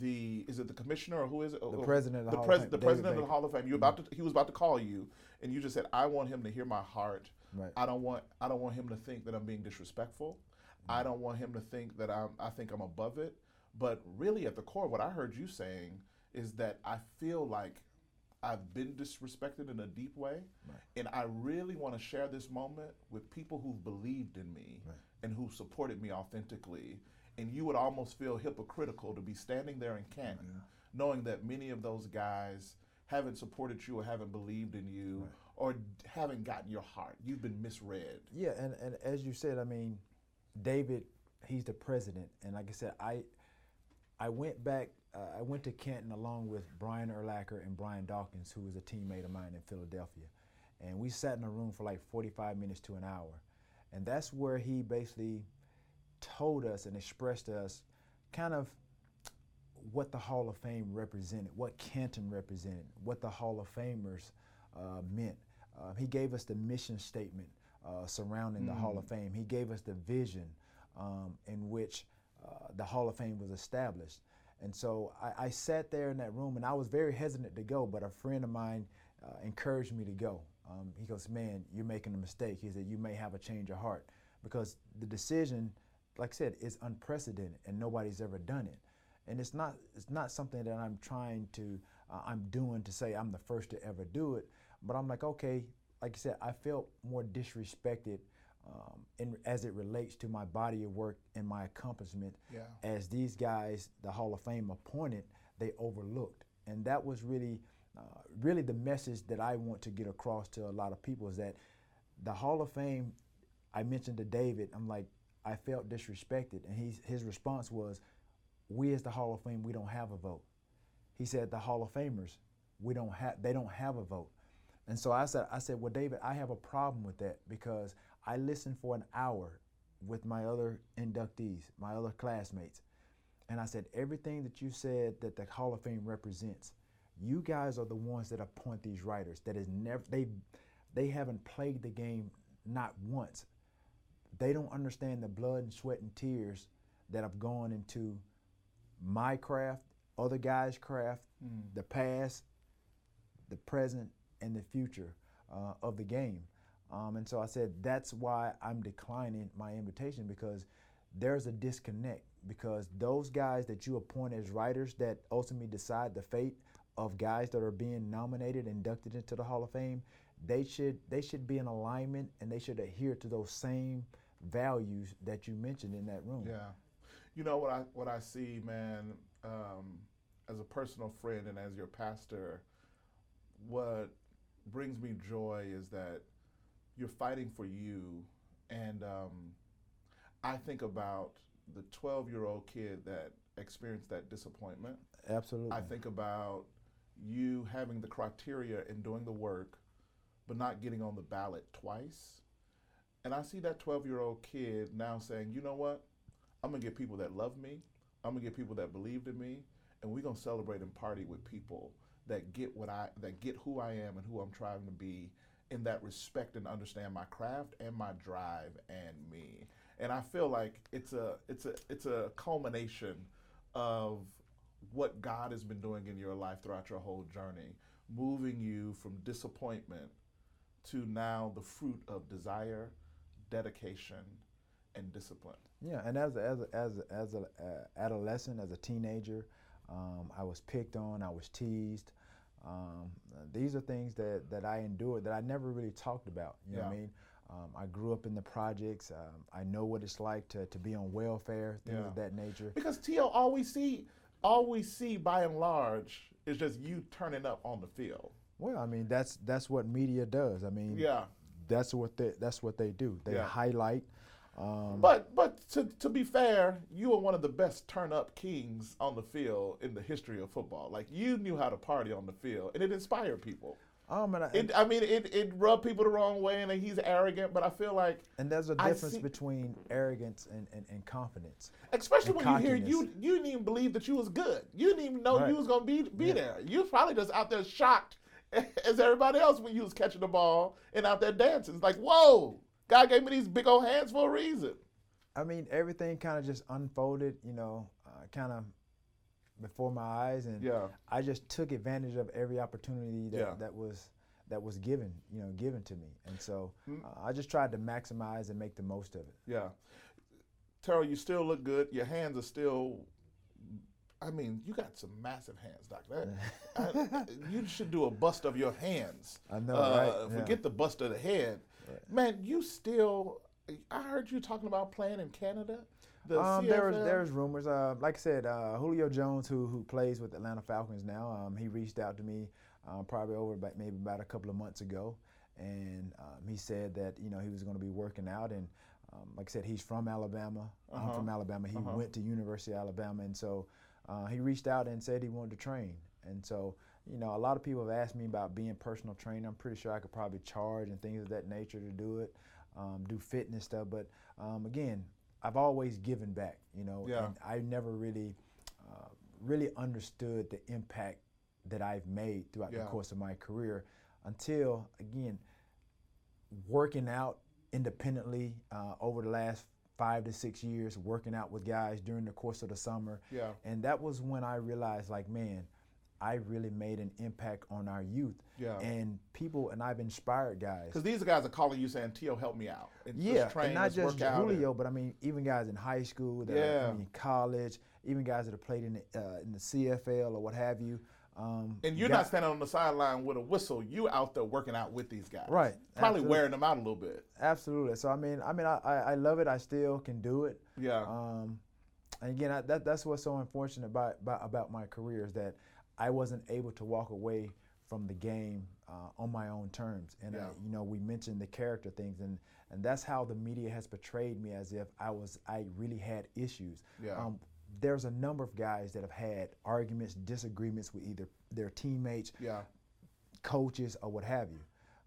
the is it the commissioner or who is it? The oh, oh, president of the the Hall of pres- Fame, the president of the Hall of Fame. You about mm-hmm. to he was about to call you, and you just said, "I want him to hear my heart. Right. I don't want I don't want him to think that I'm being disrespectful. I mm-hmm. don't want him to think that I'm I think I'm above it. But really, at the core, what I heard you saying is that I feel like I've been disrespected in a deep way, and I really want to share this moment with people who've believed in me and who supported me authentically. And you would almost feel hypocritical to be standing there in Canton, knowing that many of those guys haven't supported you or haven't believed in you or d- haven't gotten your heart. You've been misread. yeah, and, and as you said, I mean, David, he's the president, and like I said, I I went back. Uh, I went to Canton along with Brian Urlacher and Brian Dawkins, who was a teammate of mine in Philadelphia, and we sat in a room for like 45 minutes to an hour, and that's where he basically told us and expressed to us kind of what the Hall of Fame represented, what Canton represented, what the Hall of Famers uh, meant. Uh, he gave us the mission statement uh, surrounding the Hall of Fame. He gave us the vision um, in which uh, the Hall of Fame was established. And so I, I sat there in that room and I was very hesitant to go, but a friend of mine uh, encouraged me to go. Um, he goes, Man, you're making a mistake. He said, You may have a change of heart because the decision, like I said, is unprecedented and nobody's ever done it and it's not it's not something that I'm trying to uh, I'm doing to say I'm the first to ever do it, but I'm like okay, like I said, I felt more disrespected um, in, as it relates to my body of work and my accomplishment, Yeah. as these guys, the Hall of Fame appointed, they overlooked, and that was really uh, really the message that I want to get across to a lot of people is that the Hall of Fame. I mentioned to David, I'm like I felt disrespected, and he's, his response was, we as the Hall of Fame, we don't have a vote. He said the Hall of Famers, we don't have they don't have a vote. And so I said, I said, well, David, I have a problem with that because I listened for an hour with my other inductees, my other classmates. And I said, everything that you said that the Hall of Fame represents, you guys are the ones that appoint these writers. That is never they they haven't played the game not once. They don't understand the blood and sweat and tears that have gone into my craft other guys' craft, Mm. the past, the present, and the future uh, of the game. Um, and so I said, that's why I'm declining my invitation because there's a disconnect. Because those guys that you appoint as writers that ultimately decide the fate of guys that are being nominated, inducted into the Hall of Fame, they should they should be in alignment and they should adhere to those same values that you mentioned in that room. Yeah. You know what I what I see, man, um, as a personal friend and as your pastor, what brings me joy is that you're fighting for you, and um, I think about the 12 year old kid that experienced that disappointment. Absolutely. I think about you having the criteria and doing the work, but not getting on the ballot twice. And I see that 12 year old kid now saying, you know what? I'm going to get people that love me. I'm going to get people that believed in me. And we're going to celebrate and party with people that get what I, that get who I am and who I'm trying to be in that respect and understand my craft and my drive and me. And I feel like it's a, it's a, it's a culmination of what God has been doing in your life throughout your whole journey, moving you from disappointment to now the fruit of desire, dedication, and discipline. Yeah, and as a, as a, as a, as a uh, adolescent, as a teenager, um, I was picked on, I was teased. Um, these are things that, that I endured that I never really talked about. You know what I mean? Um, I grew up in the projects. Um, I know what it's like to, to be on welfare, things Yeah. of that nature. Because TL, all we see, all we see by and large is just you turning up on the field. Well, I mean that's that's what media does. I mean, Yeah. that's what they that's what they do. They Yeah. highlight. Um, But but to, to be fair, you were one of the best turn up kings on the field in the history of football. Like you knew how to party on the field, and it inspired people. um, and, I, It, I mean, it, it rubbed people the wrong way, and he's arrogant. But I feel like, and there's a difference see- between arrogance and, and, and confidence. especially And when you hear you, you didn't even believe that you was good. You didn't even know Right. you was gonna be be Yeah. there. You was probably just out there shocked as everybody else when you was catching the ball and out there dancing. It's like, whoa, God gave me these big old hands for a reason. I mean, everything kind of just unfolded, you know, uh, kind of before my eyes, and Yeah. I just took advantage of every opportunity that, Yeah. that was that was given, you know, given to me, and so Mm. uh, I just tried to maximize and make the most of it. Yeah. Terrell, you still look good. Your hands are still. I mean, you got some massive hands, Doc. That, I, you should do a bust of your hands. I know, Uh, right? Yeah. Forget the bust of the head. Man, you still. I heard you talking about playing in Canada. The Um, there CFL? there's rumors. Uh, like I said, uh, Julio Jones, who who plays with Atlanta Falcons now, um, he reached out to me uh, probably over about, maybe about a couple of months ago, and um, he said that you know he was going to be working out, and um, like I said, he's from Alabama. I'm from Alabama. He went to University of Alabama, and so uh, he reached out and said he wanted to train, and so. You know, a lot of people have asked me about being personal trainer. I'm pretty sure I could probably charge and things of that nature to do it, um, do fitness stuff. But um, again, I've always given back, you know, Yeah. and I never really, uh, really understood the impact that I've made throughout Yeah. the course of my career until, again, working out independently uh, over the last five to six years, working out with guys during the course of the summer. Yeah. And that was when I realized, like, man, I really made an impact on our youth. Yeah. And people, and I've inspired guys. Because these guys are calling you saying, T.O., help me out. And Yeah, train, and not just out and- Julio, but I mean even guys in high school, that are, Yeah. I mean college, even guys that have played in the, uh, in the CFL or what have you. Um, And you're guy- not standing on the sideline with a whistle. You out there working out with these guys. Right, Probably absolutely. wearing them out a little bit. absolutely. So I mean, I mean, I, I, I love it. I still can do it. Yeah. Um, and again, I, that, that's what's so unfortunate about, about about my career is that I wasn't able to walk away from the game uh, on my own terms. And uh, Yeah. you know, we mentioned the character things, and and that's how the media has portrayed me as if I was I really had issues. Yeah. Um, there's a number of guys that have had arguments, disagreements with either their teammates, yeah. coaches or what have you.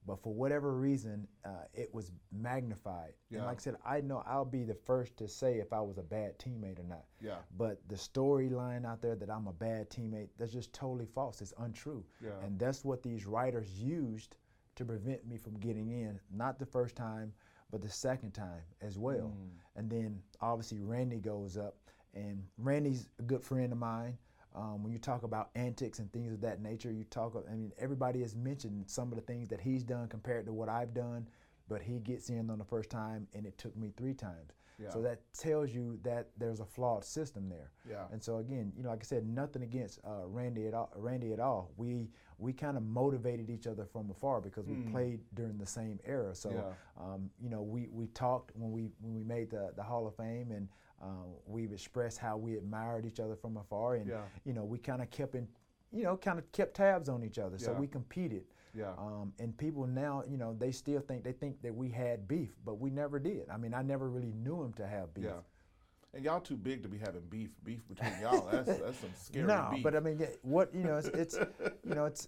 But for whatever reason, uh, it was magnified. Yeah. And like I said, I know I'll be the first to say if I was a bad teammate or not. Yeah. But the storyline out there that I'm a bad teammate, that's just totally false. It's untrue. Yeah. And that's what these writers used to prevent me from getting in, not the first time, but the second time as well. Mm. And then obviously Randy goes up, and Randy's a good friend of mine. Um, when you talk about antics and things of that nature, you talk. I mean, everybody has mentioned some of the things that he's done compared to what I've done, but he gets in on the first time, and it took me three times. Yeah. So that tells you that there's a flawed system there. Yeah. And so again, you know, like I said, nothing against uh, Randy at all. Randy at all. We we kind of motivated each other from afar because we played during the same era. So Hmm. Yeah. um, you know, we, we talked when we when we made the, the Hall of Fame, and uh, we've expressed how we admired each other from afar, and Yeah. you know, we kind of kept in, you know, kind of kept tabs on each other. So Yeah. we competed. Yeah. Um, and people now, you know, they still think they think that we had beef, but we never did. I mean, I never really knew him to have beef. Yeah. And y'all too big to be having beef beef between y'all. That's that's some scary no, beef. but I mean, what you know, it's, it's you know, it's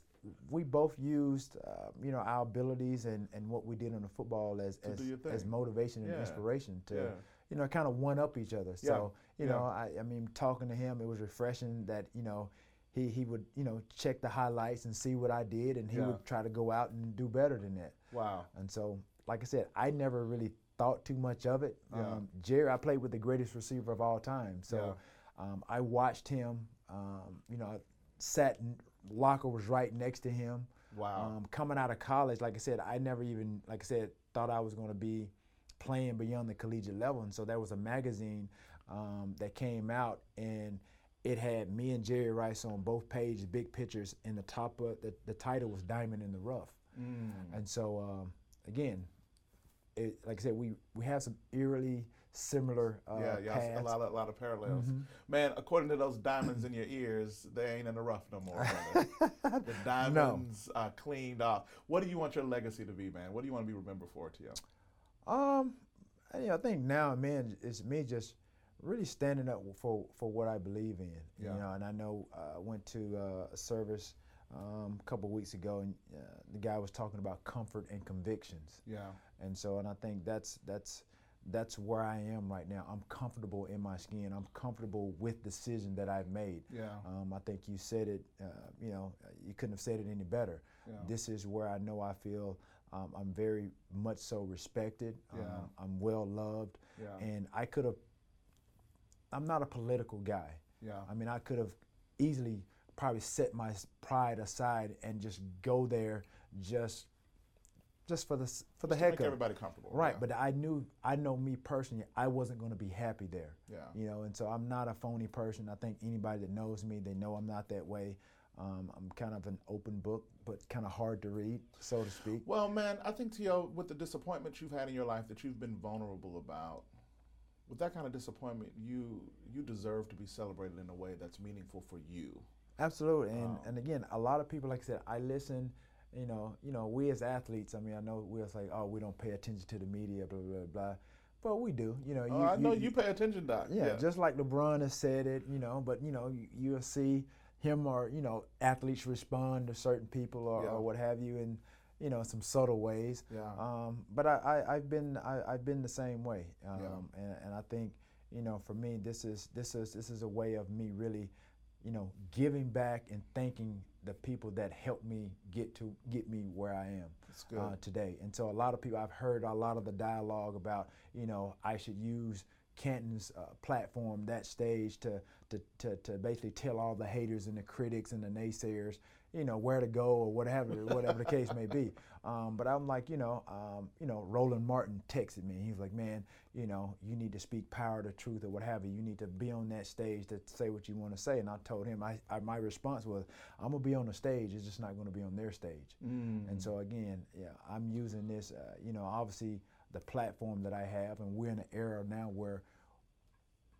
we both used uh, you know our abilities and, and what we did on the football as as, as motivation and Yeah. inspiration to. You know kind of one up each other. Yeah. So you Yeah. know, I, I mean, talking to him, it was refreshing that you know. He, he would you know check the highlights and see what I did and he Yeah. would try to go out and do better than that. wow. And so, like I said, I never really thought too much of it. Yeah. Um, Jerry, I played with the greatest receiver of all time. So um, I watched him. Um, you know, I sat in locker was right next to him. Wow. Um, coming out of college, like I said, I never even, like I said, thought I was going to be playing beyond the collegiate level. And so there was a magazine um, that came out and it had me and Jerry Rice on both pages, big pictures, and the top of the, the title was Diamond in the Rough. Mm. And so, um, again, it, like I said, we, we have some eerily similar uh, yeah, yeah, a lot of a lot of parallels. Mm-hmm. Man, according to those diamonds in your ears, they ain't in the rough no more. the diamonds are cleaned off. What do you want your legacy to be, man? What do you want to be remembered for, T.O.? Um, I, you know, I think now, man, it's me just really standing up for for what I believe in. Yeah. You know, and I know uh, I went to uh, a service um, a couple weeks ago, and uh, the guy was talking about comfort and convictions. Yeah. And so, and I think that's that's that's where I am right now. I'm comfortable in my skin. I'm comfortable with the decision that I've made. Yeah. Um, I think you said it. Uh, you know, you couldn't have said it any better. Yeah. This is where I know I feel um, I'm very much so respected. Yeah. Um, I'm well loved, Yeah. and I could have. I'm not a political guy. Yeah. I mean, I could have easily probably set my pride aside and just go there just just for the for the Just heck make of it. everybody comfortable. Right, yeah. but I knew I know me personally, I wasn't going to be happy there. Yeah. You know, and so I'm not a phony person. I think anybody that knows me, they know I'm not that way. Um, I'm kind of an open book, but kind of hard to read, so to speak. Well, man, I think T.O., with the disappointment you've had in your life that you've been vulnerable about, with that kind of disappointment, you you deserve to be celebrated in a way that's meaningful for you. Absolutely, and Um, and again, a lot of people, like I said, I listen. You know, you know, we as athletes. I mean, I know we're like, oh, we don't pay attention to the media, blah blah blah. blah. But we do. You know, you, oh, I know you, pay attention, Doc. Yeah, just like LeBron has said it, you know, but you know, you, you'll see him or, you know, athletes respond to certain people or, Yeah. or what have you in, you know, some subtle ways. Yeah. Um, but I, I, I've been I, I've been the same way. Um, Yeah. and, and I think, you know, for me this is this is this is a way of me really, you know, giving back and thanking the people that helped me get to get me where I am uh, today. And so a lot of people, I've heard a lot of the dialogue about, you know, I should use Canton's uh, platform, that stage, to, to, to, to basically tell all the haters and the critics and the naysayers, you know, where to go or whatever, whatever the case may be. Um, but I'm like, you know, um, you know, Roland Martin texted me. He was like, man, you know, you need to speak power to truth or what have you. You need to be on that stage to say what you want to say. And I told him, I, I my response was, I'm gonna be on the stage. It's just not gonna be on their stage. And so again, yeah, I'm using this. Uh, you know, obviously the platform that I have, and we're in an era now where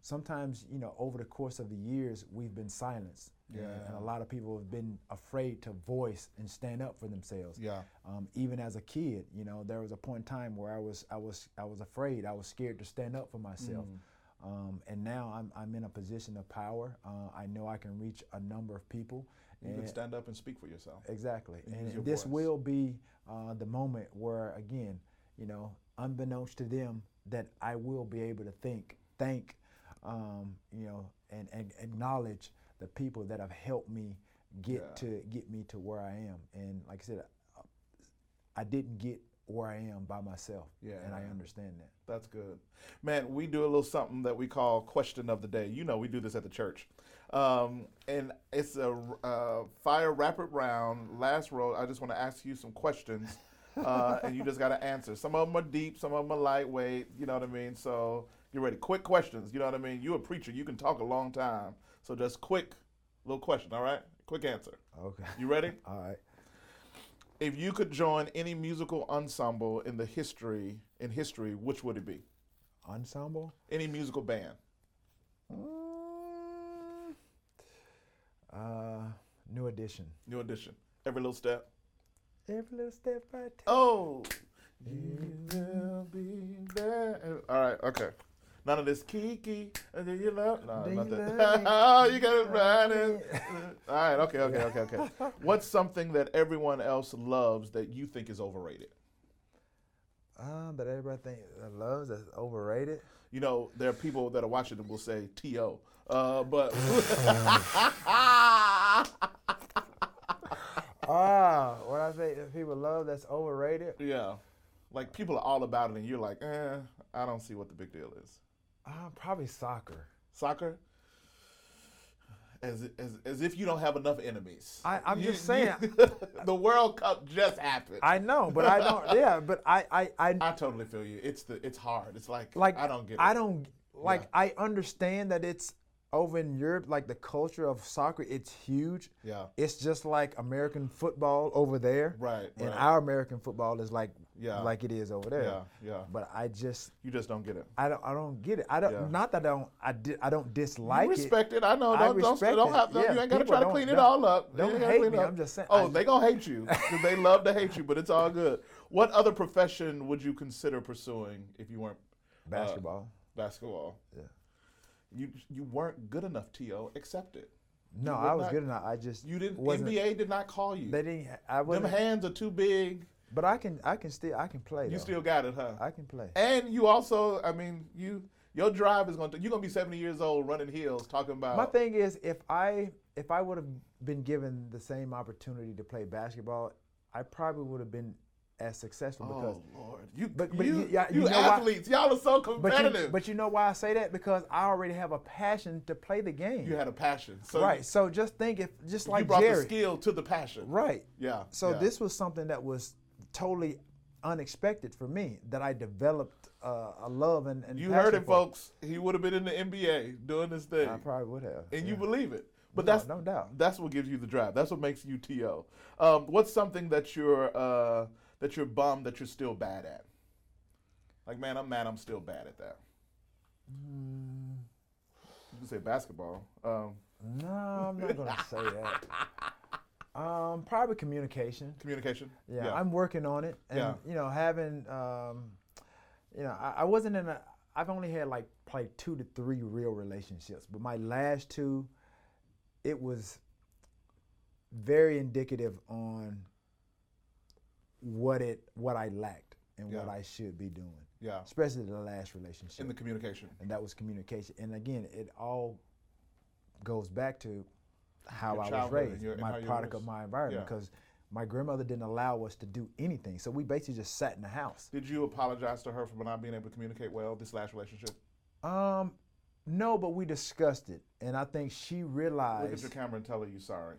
sometimes, you know, over the course of the years, we've been silenced. And- And a lot of people have been afraid to voice and stand up for themselves. Yeah. Um, even as a kid, you know, there was a point in time where I was, I was, I was afraid. I was scared to stand up for myself. Mm. Um, and now I'm, I'm in a position of power. Uh, I know I can reach a number of people. You can and- stand up and speak for yourself. Exactly. And And, this voice. will be uh, the moment where, again, you know, unbeknownst to them, that I will be able to think, thank, um, you know, and, and acknowledge the people that have helped me get Yeah. to get me to where I am. And like I said, I didn't get where I am by myself. Yeah. And I understand that. That's good. Man, we do a little something that we call question of the day. You know, we do this at the church. Um, and it's a uh, fire rapid round. Last row, I just want to ask you some questions. Uh, and you just got to answer. Some of them are deep, some of them are lightweight. You know what I mean? So get ready. Quick questions. You know what I mean? You're a preacher. You can talk a long time. So just quick little question, all right? Quick answer. Okay. You ready? All right. if you could join any musical ensemble in the history in history, which would it be? Ensemble? Any musical band? Mm, uh, new edition. New edition. Every little step. Every little step I take. Oh, you will be there. All right. Okay. None of this Kiki. Do you love? No, Do not you that. love oh, you got it right. All right. Okay. Okay. Okay. Okay. What's something that everyone else loves that you think is overrated? Uh, that everybody think that loves that's overrated. You know, there are people that are watching and will say T.O. Uh, but Ah, what I say that people love that's overrated. yeah, like people are all about it, and you're like, eh, I don't see what the big deal is. Uh, probably soccer. Soccer, as as as if you don't have enough enemies. I- I'm You- just saying. you- the World Cup just happened. I know, but I don't. yeah, but I, I, I, I totally feel you. It's the it's hard. It's like like I don't get it. I don't like. Yeah. I understand that it's over in Europe, like the culture of soccer, it's huge. Yeah. It's just like American football over there. Right, And right. our American football is like Yeah. like it is over there. Yeah, yeah. But I just You just don't get it. I don't I don't get it. I don't Yeah. not that I don't I di- I don't dislike you it. respect it. I know. I Don't don't, don't have. Don't, Yeah, you ain't got to people try to clean it all up. don't gotta hate me. I'm just saying, Oh, I- they gonna hate you they love to hate you, but it's all good. What other profession would you consider pursuing if you weren't uh, Basketball. basketball? Yeah. You you weren't good enough, To. Accept it. No, I was not- good enough. I just You didn't. NBA did not call you. They didn't. I Them hands are too big. But I can. I can still. I can play. You though. still got it, huh? I can play. and you also, I mean, you your drive is going to. You're gonna be 70 years old running hills, talking about. My thing is, if I if I would have been given the same opportunity to play basketball, I probably would have been as successful because. Oh Lord, you But- but you, you- you you know why- athletes, y'all are so But competitive. you, but you know why I say that? Because I already have a passion to play the game. you had a passion, so right. So just think if just like you brought Jerry. the skill to the passion. Right. Yeah. So yeah. this was something that was totally unexpected for me that I developed uh, a love and, and you heard it, for. folks. He would have been in the NBA doing this thing, I probably would have. and yeah. you believe it. But No, that's no doubt. That's what gives you the drive. That's what makes you To. Um, what's something that you're uh, that you're bummed that you're still bad at? Like, man, I'm mad. I'm still bad at that. Mm. You can say basketball. Um, No, I'm not gonna say that. Um, probably communication. communication. Yeah, I'm working on it, and Yeah. you know, having, um, you know, I, I wasn't in a. I've only had like probably two to three real relationships, but my last two, it was very indicative on what it what I lacked and what I should be doing, yeah. especially the last relationship, In the communication. and that was communication. And again, it all goes back to how Your I was raised, your- my product of my environment, yeah. because my grandmother didn't allow us to do anything. So we basically just sat in the house. Did you apologize to her for not being able to communicate well this last relationship? Um, no, but we discussed it, and I think she realized. Look at your camera and tell her you're sorry.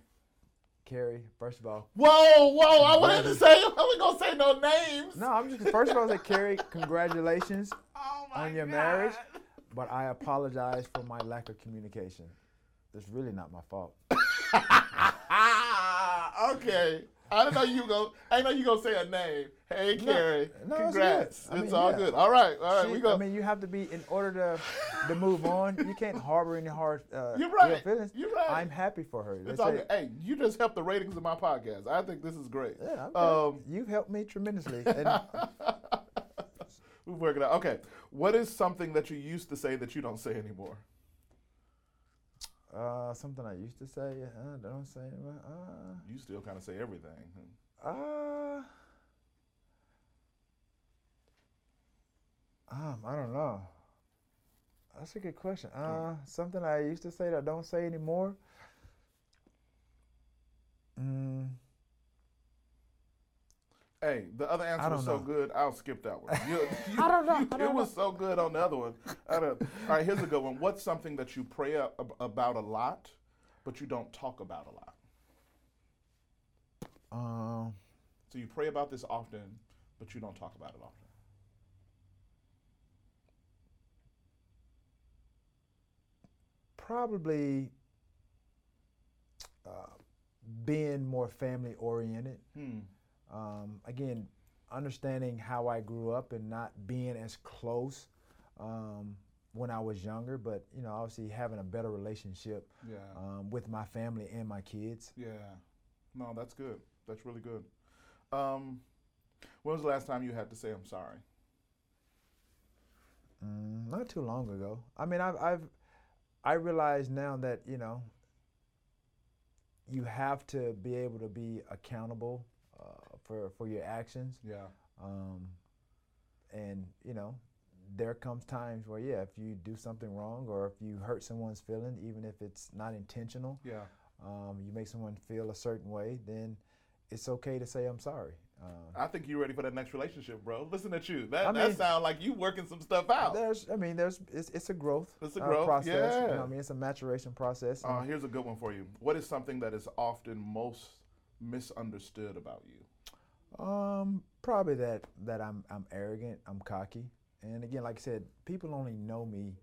Carrie, first of all, Whoa, whoa! I wanted to say I wasn't gonna say no names. no, I'm just first of all I say Carrie, congratulations Oh on your God. marriage, but I apologize for my lack of communication. It's really not my fault. Okay. I didn't know you go. I didn't know you gonna say a name. Hey, Carrie, no, congrats. I it's mean, all yeah. good. All right, all right. See, we go. I mean, you have to be in order to to move on. You can't harbor any hard uh, You're right. feelings. You're right. I'm happy for her. it's all good. Hey, you just helped the ratings of my podcast. I think this is great. Yeah, I'm Um, you've helped me tremendously. We're working out. Okay, what is something that you used to say that you don't say anymore? Uh, something I used to say, uh, don't say anymore. You still kind of say everything. Uh, uh, um, I don't know. That's a good question. Uh, something I used to say that I don't say anymore. Mm, Hey, the other answer was so know. good, I'll skip that one. You, you- I don't know, I don't it was so good on the other one. I don't, all right, here's a good one. What's something that you pray a- ab- about a lot, but you don't talk about a lot? Um, So you pray about this often, but you don't talk about it often. probably uh, being more family oriented. Hmm. Um, again, understanding how I grew up and not being as close um, when I was younger, but you know, obviously having a better relationship Yeah. um, with my family and my kids. Yeah. No, that's good. That's really good. Um, when was the last time you had to say I'm sorry? Mm, not too long ago. I mean, I've, I've I realize now that you know you have to be able to be accountable for for your actions. Yeah. Um, and you know, there comes times where yeah, if you do something wrong or if you hurt someone's feeling, even if it's not intentional, Yeah. um, you make someone feel a certain way, then it's okay to say I'm sorry. Uh, I think you're ready for that next relationship, bro. Listen at you. That I that mean- sound like you working some stuff out. there's, I mean, there's, it's, it's a growth, It's a uh, growth, process. you yeah. know, I mean, it's a maturation process. Uh, here's a good one for you. What is something that is often most misunderstood about you? Um, probably that that I'm I'm arrogant, I'm cocky, and again, like I said, people only know me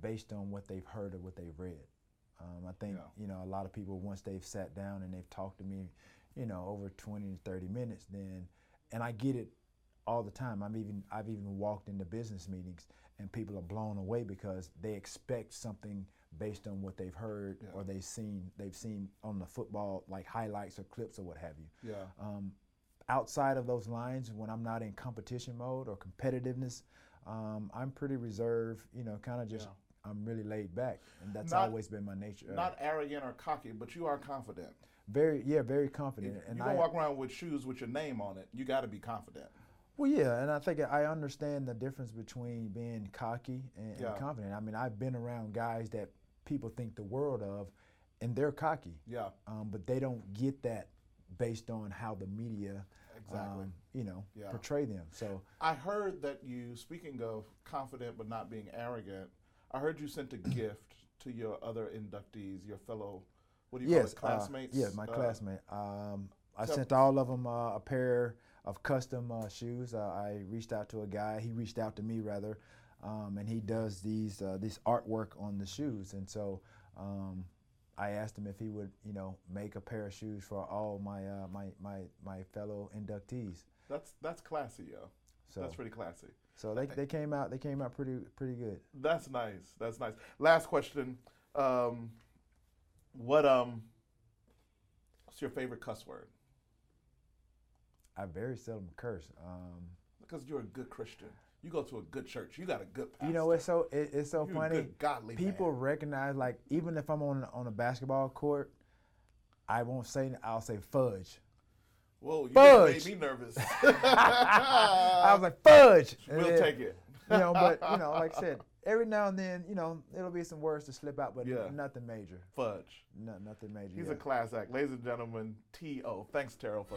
based on what they've heard or what they've read. Um, I think Yeah. you know a lot of people once they've sat down and they've talked to me, you know, over 20 to 30 minutes, then, and I get it all the time. I've even I've even walked into business meetings and people are blown away because they expect something based on what they've heard Yeah. or they've seen they've seen on the football like highlights or clips or what have you Yeah. um, outside of those lines, when I'm not in competition mode or competitiveness, um, I'm pretty reserved. You know, kind of just Yeah. I'm really laid back, and that's Not- always been my nature. Uh, Not arrogant or cocky, but you are confident. very, yeah, very confident. and you I, don't walk around with shoes with your name on it. You got to be confident. Well, yeah, and I think I understand the difference between being cocky and, and confident. I mean, I've been around guys that people think the world of, and they're cocky. Yeah. Um, but they don't get that based on how the media, Exactly. um, you know, Yeah. portray them. So I heard that you, speaking of confident but not being arrogant, I heard you sent a gift to your other inductees, your fellow, what do you yes, call it, classmates? Uh, yeah, my Uh, classmate. Um, I tell- sent all of them uh, a pair of custom uh, shoes. Uh, I reached out to a guy. He reached out to me rather, um, and he does these uh, this artwork on the shoes. And so um, I asked him if he would, you know, make a pair of shoes for all my uh, my my my fellow inductees. That's that's classy, yo. So- that's pretty classy. So they, they came out they came out pretty pretty good. That's nice. That's nice. Last question. Um, what um, what's your favorite cuss word? I very seldom curse. Um, Because you're a good Christian. You go to a good church. You got a good pastor. You know, it's so it, it's so You're a funny. godly People man. recognize like even if I'm on on a basketball court, I won't say I'll say fudge. Whoa, you Fudge. made me nervous. I was like fudge. We'll then, take it. You know, but you know, like I said, every now and then, you know, it'll be some words to slip out, but Yeah. nothing major. Fudge. No, nothing major. He's yeah. a class act. Ladies and gentlemen, T.O. Thanks, Terrell, for